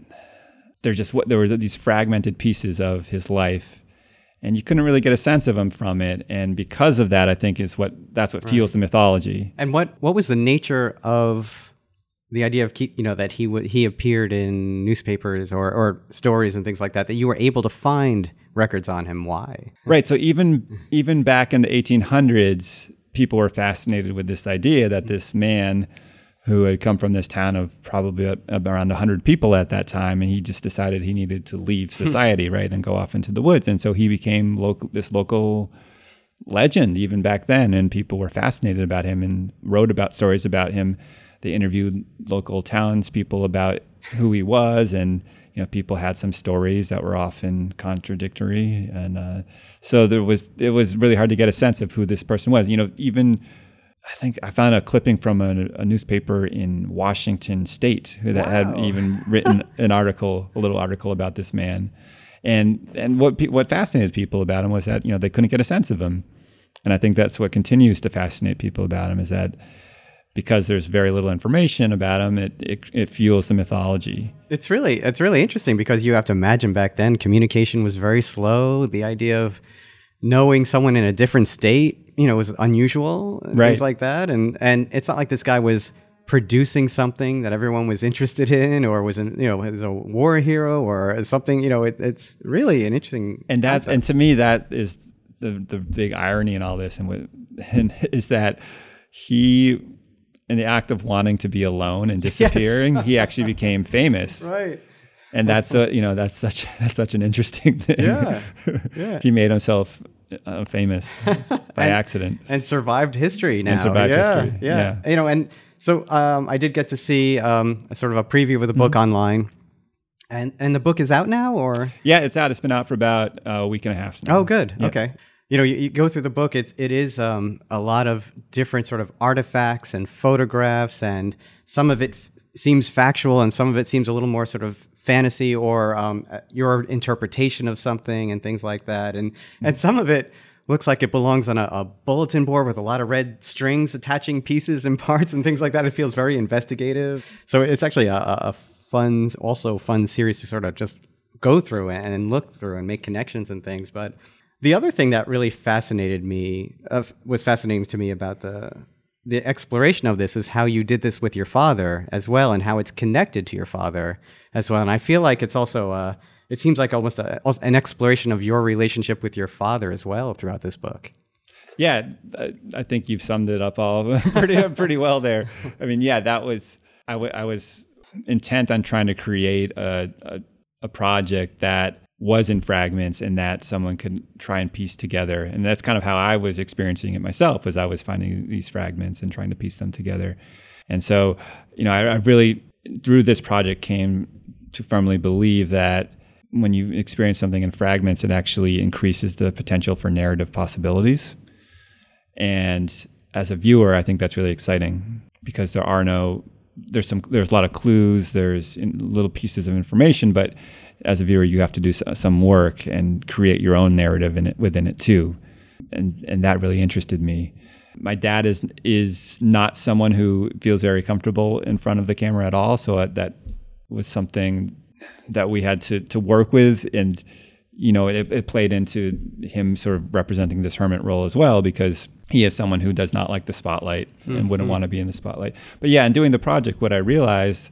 [SPEAKER 3] there just there were these fragmented pieces of his life and you couldn't really get a sense of him from it and because of that i think is what that's what fuels the mythology
[SPEAKER 1] And what what was the nature of the idea of you know that he would he appeared in newspapers or or stories and things like that that you were able to find records on him? Why?
[SPEAKER 3] right so even even back in the 1800s people were fascinated with this idea that this man who had come from this town of probably a- around 100 people at that time and he just decided he needed to leave society right and go off into the woods. And so he became local this local legend even back then and people were fascinated about him and wrote about stories about him. They interviewed local townspeople about who he was and you know people had some stories that were often contradictory. And uh, so there was it was really hard to get a sense of who this person was. You know even I think I found a clipping from a, a newspaper in Washington State that had
[SPEAKER 1] Wow.
[SPEAKER 3] even written an article, a little article about this man. And and what pe- what fascinated people about him was that you know they couldn't get a sense of him, and I think that's what continues to fascinate people about him is that because there's very little information about him, it it, it fuels the mythology.
[SPEAKER 1] It's really it's really interesting because you have to imagine back then communication was very slow. The idea of knowing someone in a different state, you know, was unusual.
[SPEAKER 3] Right.
[SPEAKER 1] Things like that. And and it's not like this guy was producing something that everyone was interested in or was in, you know, as a war hero or something, you know, it, it's really an interesting
[SPEAKER 3] and that
[SPEAKER 1] concept.
[SPEAKER 3] and to me that is the the big irony in all this and what and is that he in the act of wanting to be alone and disappearing he actually became famous
[SPEAKER 1] right.
[SPEAKER 3] And that's a, you know that's such that's such an interesting thing
[SPEAKER 1] Yeah. Yeah.
[SPEAKER 3] he made himself uh, famous by accident
[SPEAKER 1] and survived history now.
[SPEAKER 3] survived
[SPEAKER 1] yeah,
[SPEAKER 3] history,
[SPEAKER 1] Yeah.
[SPEAKER 3] yeah.
[SPEAKER 1] You know, and so um, I did get to see um, a sort of a preview of the book
[SPEAKER 3] Mm-hmm.
[SPEAKER 1] online. And and the book is out now or
[SPEAKER 3] yeah it's out it's been out for about a week and a half now.
[SPEAKER 1] Oh good.
[SPEAKER 3] Yeah.
[SPEAKER 1] Okay. You know, you, you go through the book, it, it is um, a lot of different sort of artifacts and photographs, and some of it f- seems factual and some of it seems a little more sort of fantasy or um, uh, your interpretation of something and things like that. And, and some of it looks like it belongs on a, a bulletin board with a lot of red strings attaching pieces and parts and things like that. It feels very investigative. So it's actually a, a a fun, also fun series to sort of just go through and look through and make connections and things. But the other thing that really fascinated me uh, was fascinating to me about the the exploration of this is how you did this with your father as well, and how it's connected to your father as well. And I feel like it's also uh, it seems like almost a, an exploration of your relationship with your father as well throughout this book.
[SPEAKER 3] Yeah, I, I think you've summed it up all pretty pretty well there. I mean, yeah, that was I, w- I was intent on trying to create a, a a project that was in fragments and that someone could try and piece together. And that's kind of how I was experiencing it myself, as I was finding these fragments and trying to piece them together. And so, you know, I, I really through this project came to firmly believe that when you experience something in fragments, it actually increases the potential for narrative possibilities. And as a viewer, I think that's really exciting because there are no there's some there's a lot of clues, there's little pieces of information, but as a viewer, you have to do some work and create your own narrative in it within it too, and and that really interested me. My dad is is not someone who feels very comfortable in front of the camera at all, so uh, that was something that we had to to work with. And you know it, it played into him sort of representing this hermit role as well because he is someone who does not like the spotlight and wouldn't mm-hmm. want to be in the spotlight. But yeah in doing the project what i realized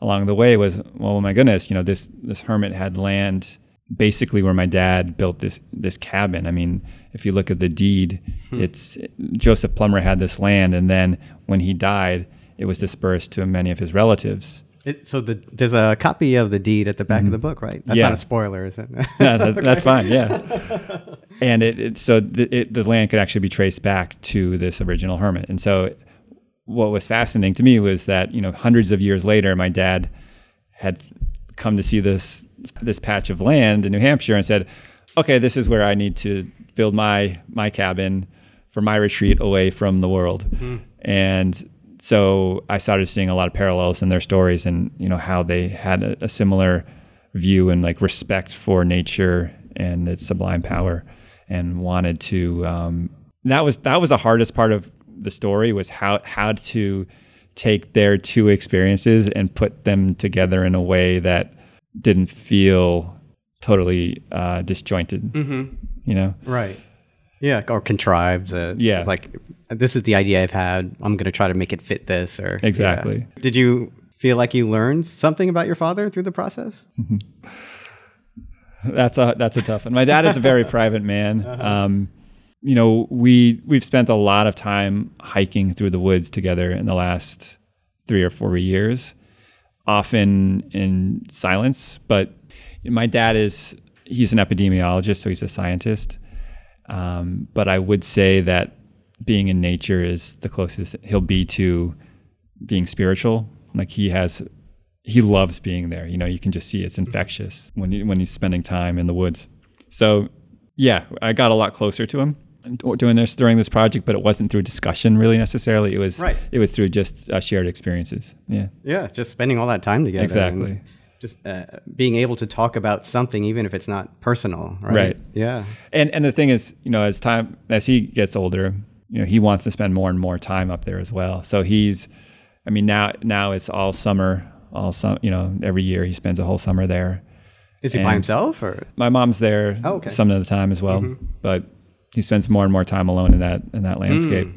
[SPEAKER 3] along the way was well oh my goodness you know this this hermit had land basically where my dad built this this cabin i mean if you look at the deed hmm. it's joseph plummer had this land and then when he died it was dispersed to many of his relatives
[SPEAKER 1] It, so the, there's a copy of the deed at the back of the mm-hmm. book, right? That's
[SPEAKER 3] Yeah.
[SPEAKER 1] not a spoiler, is it?
[SPEAKER 3] Yeah, that, that's fine. Yeah, and it, it so the, it, the land could actually be traced back to this original hermit. And so, what was fascinating to me was that you know hundreds of years later, my dad had come to see this this patch of land in New Hampshire and said, "Okay, this is where I need to build my my cabin for my retreat away from the world." And so I started seeing a lot of parallels in their stories and you know how they had a, a similar view and like respect for nature and its sublime power and wanted to um, that was that was the hardest part of the story was how how to take their two experiences and put them together in a way that didn't feel totally uh, disjointed
[SPEAKER 1] hmm
[SPEAKER 3] you know
[SPEAKER 1] Right. Yeah, or contrived. Uh,
[SPEAKER 3] Yeah.
[SPEAKER 1] Like this is the idea I've had. I'm going to try to make it fit this. Or yeah.
[SPEAKER 3] Exactly.
[SPEAKER 1] Did you feel like you learned something about your father through the process?
[SPEAKER 3] That's a that's a tough one. My dad is a very private man. Um, you know, we we've spent a lot of time hiking through the woods together in the last three or four years, often in silence. But my dad is he's an epidemiologist, so he's a scientist. Um, but I would say that being in nature is the closest he'll be to being spiritual. Like he has he loves being there. You know, you can just see it's infectious when he, when he's spending time in the woods. So, yeah, I got a lot closer to him. Doing this during this project, but it wasn't through discussion really necessarily. It was
[SPEAKER 1] Right.
[SPEAKER 3] it was through just uh, shared experiences. Yeah,
[SPEAKER 1] Yeah, just spending all that time together.
[SPEAKER 3] Exactly.
[SPEAKER 1] Just uh, being able to talk about something, even if it's not personal. Right.
[SPEAKER 3] Right.
[SPEAKER 1] Yeah.
[SPEAKER 3] and and the thing is, you know, as time as he gets older, you know, he wants to spend more and more time up there as well. So he's, I mean, now now it's all summer, all sum, you know, every year he spends a whole summer there.
[SPEAKER 1] Is he by himself or?
[SPEAKER 3] My mom's there
[SPEAKER 1] Oh, okay.
[SPEAKER 3] some of the time as well, but he spends more and more time alone in that in that landscape,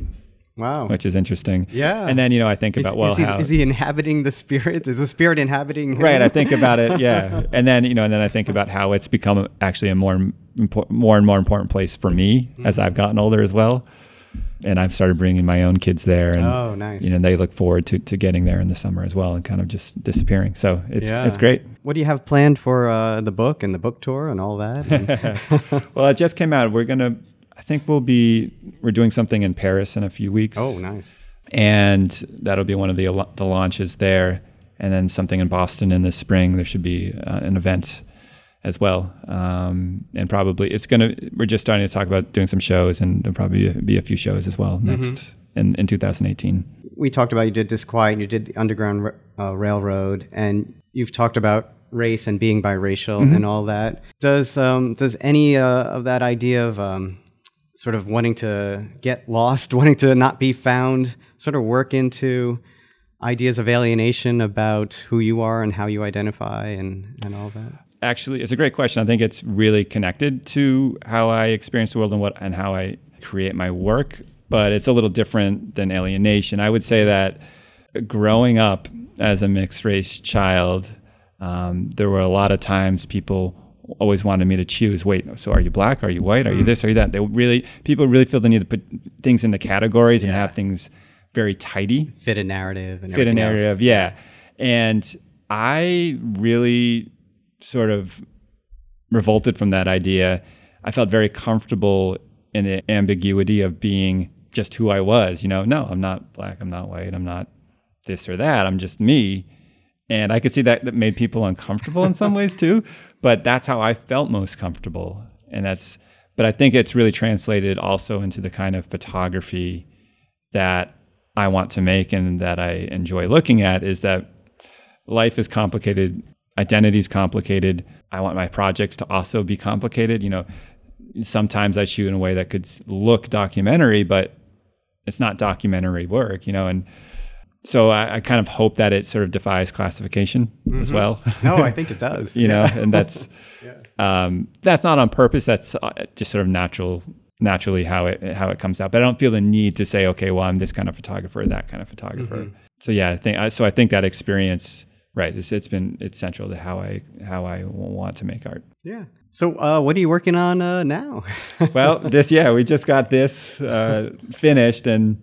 [SPEAKER 1] Wow.
[SPEAKER 3] which is interesting.
[SPEAKER 1] Yeah.
[SPEAKER 3] And then you know I think
[SPEAKER 1] is,
[SPEAKER 3] about well
[SPEAKER 1] is, he,
[SPEAKER 3] how
[SPEAKER 1] is he inhabiting the spirit? Is the spirit inhabiting him?
[SPEAKER 3] right I think about it yeah, and then you know and then I think about how it's become actually a more impor- more and more important place for me
[SPEAKER 1] Hmm.
[SPEAKER 3] as I've gotten older as well. And I've started bringing my own kids there, and
[SPEAKER 1] Oh, nice.
[SPEAKER 3] you know they look forward to, to getting there in the summer as well, and kind of just disappearing. So it's
[SPEAKER 1] Yeah.
[SPEAKER 3] it's great.
[SPEAKER 1] What do you have planned for uh, the book and the book tour and all that?
[SPEAKER 3] Well, it just came out. We're gonna. I think we'll be. We're doing something in Paris in a few weeks.
[SPEAKER 1] oh, nice.
[SPEAKER 3] and that'll be one of the the launches there. And then something in Boston in the spring. There should be uh, an event as well, um, and probably it's gonna. We're just starting to talk about doing some shows, and there'll probably be a few shows as well next in in 2018.
[SPEAKER 1] We talked about you did Disquiet, and you did the Underground uh, Railroad, and you've talked about race and being biracial
[SPEAKER 3] Mm-hmm.
[SPEAKER 1] and all that. Does um, does any uh, of that idea of um, sort of wanting to get lost, wanting to not be found, sort of work into ideas of alienation about who you are and how you identify and, and all that?
[SPEAKER 3] Actually, it's a great question. I think it's really connected to how I experience the world and what and how I create my work, but it's a little different than alienation. I would say that growing up as a mixed race child, um, there were a lot of times people always wanted me to choose. Wait, so are you black? Are you white? Are you mm. this? Are you that? They really people really feel the need to put things into categories and have things very tidy
[SPEAKER 1] Fit a narrative and
[SPEAKER 3] fit an
[SPEAKER 1] everything else.
[SPEAKER 3] narrative. Yeah. And I really sort of revolted from that idea. I felt very comfortable in the ambiguity of being just who I was. You know, no, I'm not black, I'm not white, I'm not this or that, I'm just me. And I could see that that made people uncomfortable in some ways too, but that's how I felt most comfortable. And that's, but I think it's really translated also into the kind of photography that I want to make and that I enjoy looking at is that life is complicated, identity is complicated. I want my projects to also be complicated. You know, sometimes I shoot in a way that could look documentary, but it's not documentary work, you know, and so I, I kind of hope that it sort of defies classification as well.
[SPEAKER 1] No, I think it does.
[SPEAKER 3] you know, and that's um, that's not on purpose. That's uh, just sort of natural, naturally how it how it comes out. But I don't feel the need to say, okay, well, I'm this kind of photographer, that kind of photographer. So yeah, I think so. I think that experience, right? It's, it's been it's central to how I how I want to make art.
[SPEAKER 1] Yeah. So, uh, what are you working on uh, now?
[SPEAKER 3] Well, this yeah, we just got this uh, finished, and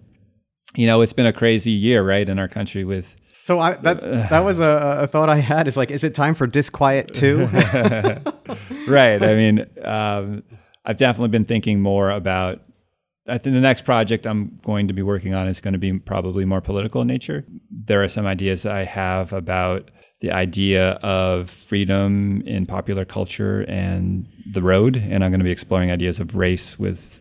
[SPEAKER 3] you know, it's been a crazy year, right, in our country with
[SPEAKER 1] so I, that that was a, a thought I had. Is like, is it time for Disquiet too?
[SPEAKER 3] right. I mean, um, I've definitely been thinking more about. I think the next project I'm going to be working on is going to be probably more political in nature. There are some ideas I have about the idea of freedom in popular culture and the road, and I'm going to be exploring ideas of race with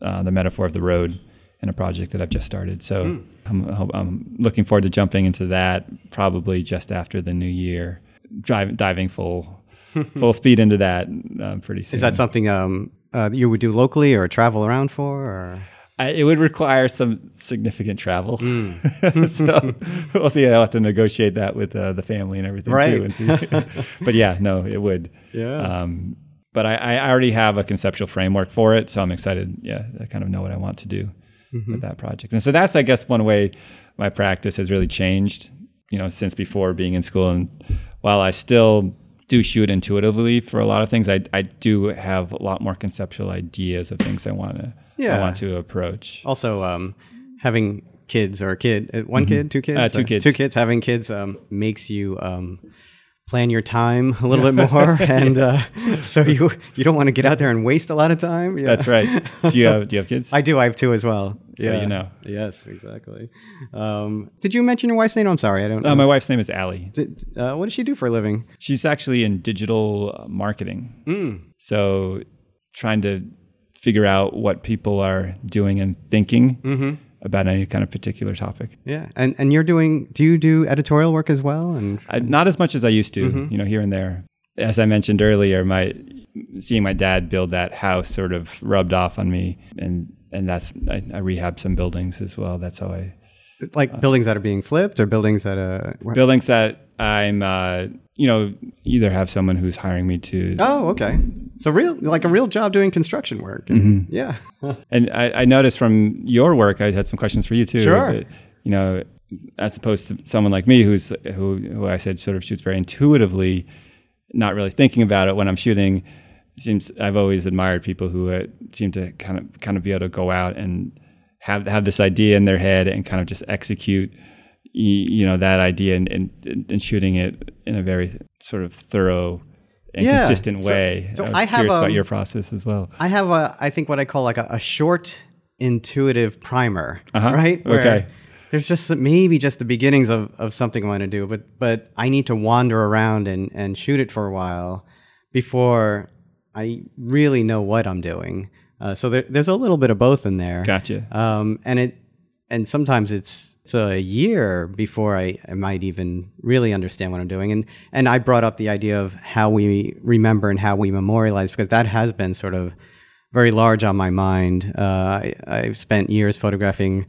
[SPEAKER 3] uh, the metaphor of the road in a project that I've just started. So I'm, I'm looking forward to jumping into that probably just after the new year, drive, diving full full speed into that uh, pretty soon.
[SPEAKER 1] Is that something um, uh, you would do locally or travel around for? Or
[SPEAKER 3] I, it would require some significant travel. so we'll see. I'll have to negotiate that with uh, the family and everything
[SPEAKER 1] Right.
[SPEAKER 3] too. And see. but yeah, no, it would.
[SPEAKER 1] Yeah.
[SPEAKER 3] Um, but I, I already have a conceptual framework for it, so I'm excited. Yeah, I kind of know what I want to do with that project. And so that's, I guess, one way my practice has really changed. You know, since before being in school, and while I still do shoot intuitively for a lot of things, I I do have a lot more conceptual ideas of things I want to I want to approach.
[SPEAKER 1] also, um, having kids or a kid, uh, one kid, two kids,
[SPEAKER 3] Uh, two kids.
[SPEAKER 1] two kids. Having kids um, makes you um, plan your time a little bit more, and uh, so you you don't want to get out there and waste a lot of time. Yeah.
[SPEAKER 3] That's right. Do you have Do you have kids?
[SPEAKER 1] I do. I have two as well.
[SPEAKER 3] So you know.
[SPEAKER 1] Yes, exactly. Um, did you mention your wife's name? I'm sorry, I don't.
[SPEAKER 3] Uh, my wife's name is Allie.
[SPEAKER 1] Did, uh, what does she do for a living?
[SPEAKER 3] She's actually in digital uh, marketing.
[SPEAKER 1] Mm.
[SPEAKER 3] So trying to figure out what people are doing and thinking
[SPEAKER 1] Mm-hmm.
[SPEAKER 3] About any kind of particular topic.
[SPEAKER 1] Yeah, and and you're doing. Do you do editorial work as well? And
[SPEAKER 3] I, not as much as I used to,
[SPEAKER 1] Mm-hmm.
[SPEAKER 3] you know, here and there. As I mentioned earlier, my seeing my dad build that house sort of rubbed off on me, and and that's I, I rehabbed some buildings as well. That's how I
[SPEAKER 1] like buildings that are being flipped or buildings that uh.
[SPEAKER 3] buildings that I'm, uh, you know, either have someone who's hiring me to,
[SPEAKER 1] Oh, okay. So real, like a real job doing construction work.
[SPEAKER 3] Mm-hmm.
[SPEAKER 1] Yeah.
[SPEAKER 3] and I, I noticed from your work, I had some questions for you too.
[SPEAKER 1] Sure.
[SPEAKER 3] that, you know, as opposed to someone like me, who's who, who I said sort of shoots very intuitively, not really thinking about it when I'm shooting. Seems I've always admired people who uh, seem to kind of kind of be able to go out and have have this idea in their head and kind of just execute, you know, that idea and and, and shooting it in a very sort of thorough and
[SPEAKER 1] Yeah.
[SPEAKER 3] consistent way.
[SPEAKER 1] so
[SPEAKER 3] I was
[SPEAKER 1] I have,
[SPEAKER 3] curious about
[SPEAKER 1] um,
[SPEAKER 3] your process as well.
[SPEAKER 1] I have a, I think what I call like a, a short intuitive primer,
[SPEAKER 3] Uh-huh.
[SPEAKER 1] right?
[SPEAKER 3] Okay.
[SPEAKER 1] There's just maybe just the beginnings of, of something I want to do, but but I need to wander around and, and shoot it for a while before I really know what I'm doing. Uh, so there, there's a little bit of both in there.
[SPEAKER 3] Gotcha.
[SPEAKER 1] Um, and it and sometimes it's it's a year before I, I might even really understand what I'm doing. And and I brought up the idea of how we remember and how we memorialize because that has been sort of very large on my mind. Uh, I, I've spent years photographing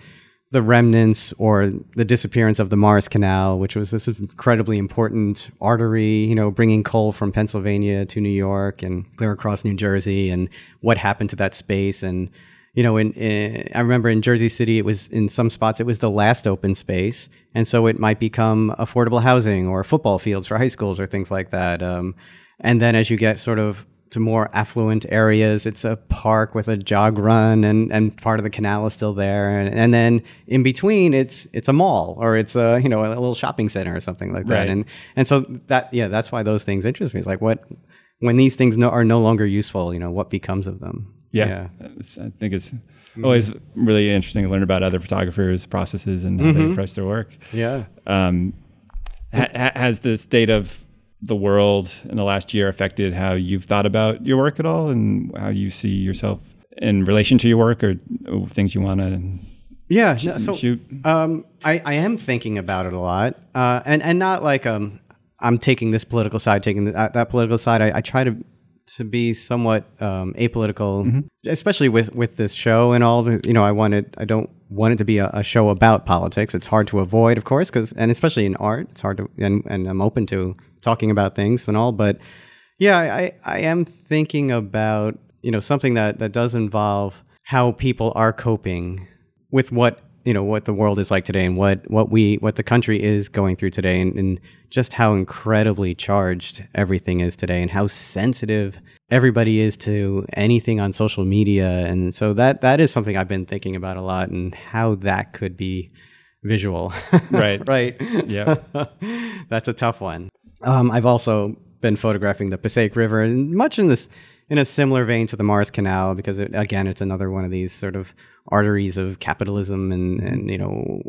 [SPEAKER 1] the remnants or the disappearance of the Morris Canal, which was this incredibly important artery, you know, bringing coal from Pennsylvania to New York and clear across New Jersey, and what happened to that space. And you know, in, in I remember in Jersey City, it was in some spots it was the last open space, and so it might become affordable housing or football fields for high schools or things like that. Um, and then as you get sort of to more affluent areas, it's a park with a jog run, and, and part of the canal is still there. And, and then in between, it's it's a mall or it's a you know a little shopping center or something like that.
[SPEAKER 3] Right.
[SPEAKER 1] And and so that yeah, that's why those things interest me. It's like what when these things no, are no longer useful, you know, what becomes of them?
[SPEAKER 3] Yeah, It's- I think it's always really interesting to learn about other photographers' processes and how they approach their work.
[SPEAKER 1] yeah.
[SPEAKER 3] Um, ha- ha- has the state of the world in the last year affected how you've thought about your work at all, and how you see yourself in relation to your work, or, or things you want to
[SPEAKER 1] Yeah, no, so
[SPEAKER 3] shoot?
[SPEAKER 1] um, I, I am thinking about it a lot, uh, and and not like um, I'm taking this political side, taking the, that, that political side. I, I try to to be somewhat um, apolitical, especially with with this show and all. You know, I wanted I don't want it to be a, a show about politics. It's hard to avoid, of course, because and especially in art, it's hard to and and I'm open to talking about things and all, but yeah, I, I am thinking about you know something that that does involve how people are coping with what you know what the world is like today and what what we what the country is going through today and, and just how incredibly charged everything is today and how sensitive everybody is to anything on social media and so that that is something I've been thinking about a lot and how that could be visual
[SPEAKER 3] Right.
[SPEAKER 1] right
[SPEAKER 3] Yeah.
[SPEAKER 1] that's a tough one. Um, I've also been photographing the Passaic River, and much in this in a similar vein to the Morris Canal, because it, again, it's another one of these sort of arteries of capitalism, and and you know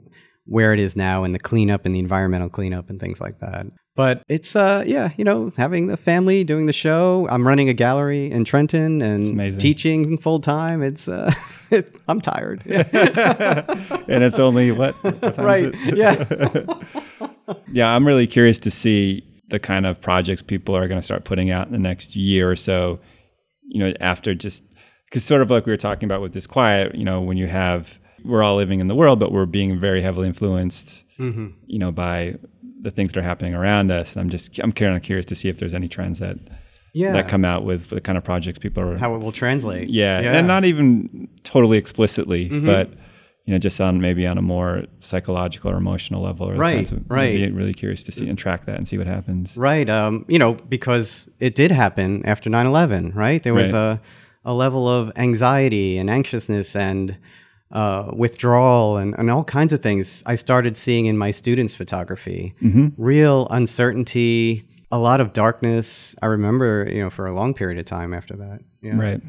[SPEAKER 1] where it is now, and the cleanup and the environmental cleanup and things like that. But it's uh yeah, you know, having the family doing the show. I'm running a gallery in Trenton and teaching full time. It's uh, it, I'm tired.
[SPEAKER 3] and it's only what, what
[SPEAKER 1] right? Yeah.
[SPEAKER 3] yeah, I'm really curious to see the kind of projects people are going to start putting out in the next year or so. You know, after just because sort of like we were talking about with Disquiet, you know, when you have we're all living in the world, but we're being very heavily influenced, you know, by the things that are happening around us. And I'm just I'm kind of curious to see if there's any trends that
[SPEAKER 1] Yeah.
[SPEAKER 3] that come out with the kind of projects people are.
[SPEAKER 1] how it will translate.
[SPEAKER 3] yeah, and not even totally explicitly,
[SPEAKER 1] Mm-hmm.
[SPEAKER 3] but you know, just on maybe on a more psychological or emotional level. Or
[SPEAKER 1] Right,
[SPEAKER 3] kinds of- I'd
[SPEAKER 1] right.
[SPEAKER 3] Be really curious to see and track that and see what happens.
[SPEAKER 1] Right. Um, you know, because it did happen after 9 11, right? There was
[SPEAKER 3] Right.
[SPEAKER 1] a, a level of anxiety and anxiousness and uh, withdrawal and, and all kinds of things I started seeing in my students' photography. Real uncertainty, a lot of darkness. I remember, you know, for a long period of time after that. Yeah.
[SPEAKER 3] Right.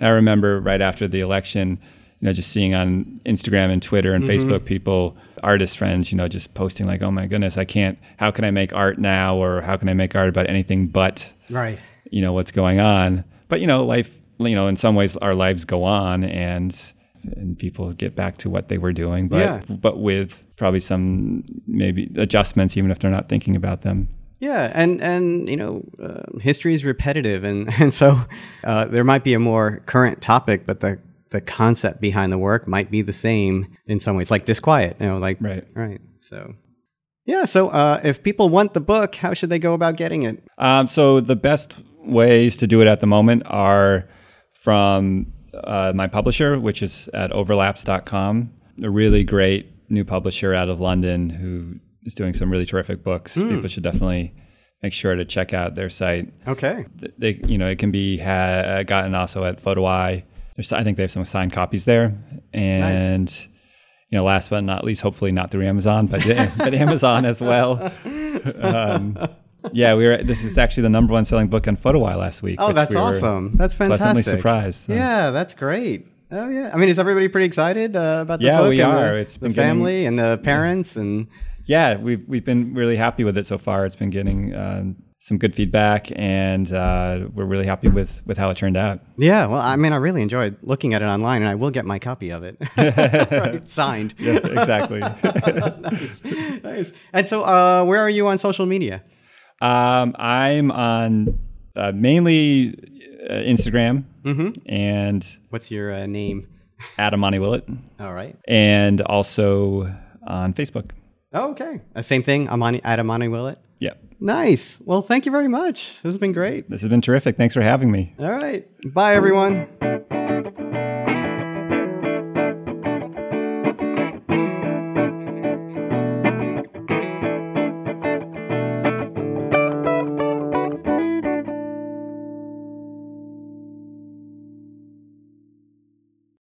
[SPEAKER 3] I remember right after the election, you know, just seeing on Instagram and Twitter and
[SPEAKER 1] Mm-hmm.
[SPEAKER 3] Facebook people, artist friends, you know, just posting like, "Oh my goodness, I can't. How can I make art now? Or how can I make art about anything but
[SPEAKER 1] Right.
[SPEAKER 3] you know what's going on?" But you know, life you know, in some ways, our lives go on and and people get back to what they were doing, but
[SPEAKER 1] Yeah.
[SPEAKER 3] but with probably some maybe adjustments, even if they're not thinking about them.
[SPEAKER 1] Yeah, and and you know, uh, history is repetitive, and and so uh, there might be a more current topic, but the the concept behind the work might be the same in some ways, like disquiet. You know, like
[SPEAKER 3] Right.
[SPEAKER 1] right. So yeah, so uh, if people want the book, how should they go about getting it?
[SPEAKER 3] Um, so the best ways to do it at the moment are from uh, my publisher, which is at overlapse.com, a really great new publisher out of London who is doing some really terrific books. People should definitely make sure to check out their site.
[SPEAKER 1] Okay.
[SPEAKER 3] They, you know, it can be ha- gotten also at PhotoEye. There's, I think they have some signed copies there, and you know, last but not least, hopefully not through Amazon, but but Amazon as well. Um, yeah, we were. This is actually the number one selling book on PhotoEye last week.
[SPEAKER 1] Oh, that's
[SPEAKER 3] we
[SPEAKER 1] awesome. That's fantastic.
[SPEAKER 3] Pleasantly surprised. so.
[SPEAKER 1] Yeah, that's great. Oh yeah. I mean, is everybody pretty excited uh, about the
[SPEAKER 3] Yeah,
[SPEAKER 1] book?
[SPEAKER 3] we
[SPEAKER 1] and
[SPEAKER 3] are.
[SPEAKER 1] The,
[SPEAKER 3] It's
[SPEAKER 1] the
[SPEAKER 3] getting-
[SPEAKER 1] family and the parents and
[SPEAKER 3] yeah, we've we've been really happy with it so far. It's been getting um, some good feedback, and uh, we're really happy with with how it turned out.
[SPEAKER 1] yeah. Well, I mean, I really enjoyed looking at it online, and I will get my copy of it Right, signed.
[SPEAKER 3] Yeah, exactly.
[SPEAKER 1] nice, nice. And so, uh, where are you on social media?
[SPEAKER 3] um, I'm on uh, mainly uh, Instagram and
[SPEAKER 1] What's your uh, name?
[SPEAKER 3] Adam Monty Willett,
[SPEAKER 1] All right.
[SPEAKER 3] and also on Facebook.
[SPEAKER 1] Oh, okay. Uh, same thing. I'm on Adamani Willett.
[SPEAKER 3] Yeah,
[SPEAKER 1] Nice. Well, thank you very much. This has been great.
[SPEAKER 3] this has been terrific. Thanks for having me.
[SPEAKER 1] All right. Bye, everyone.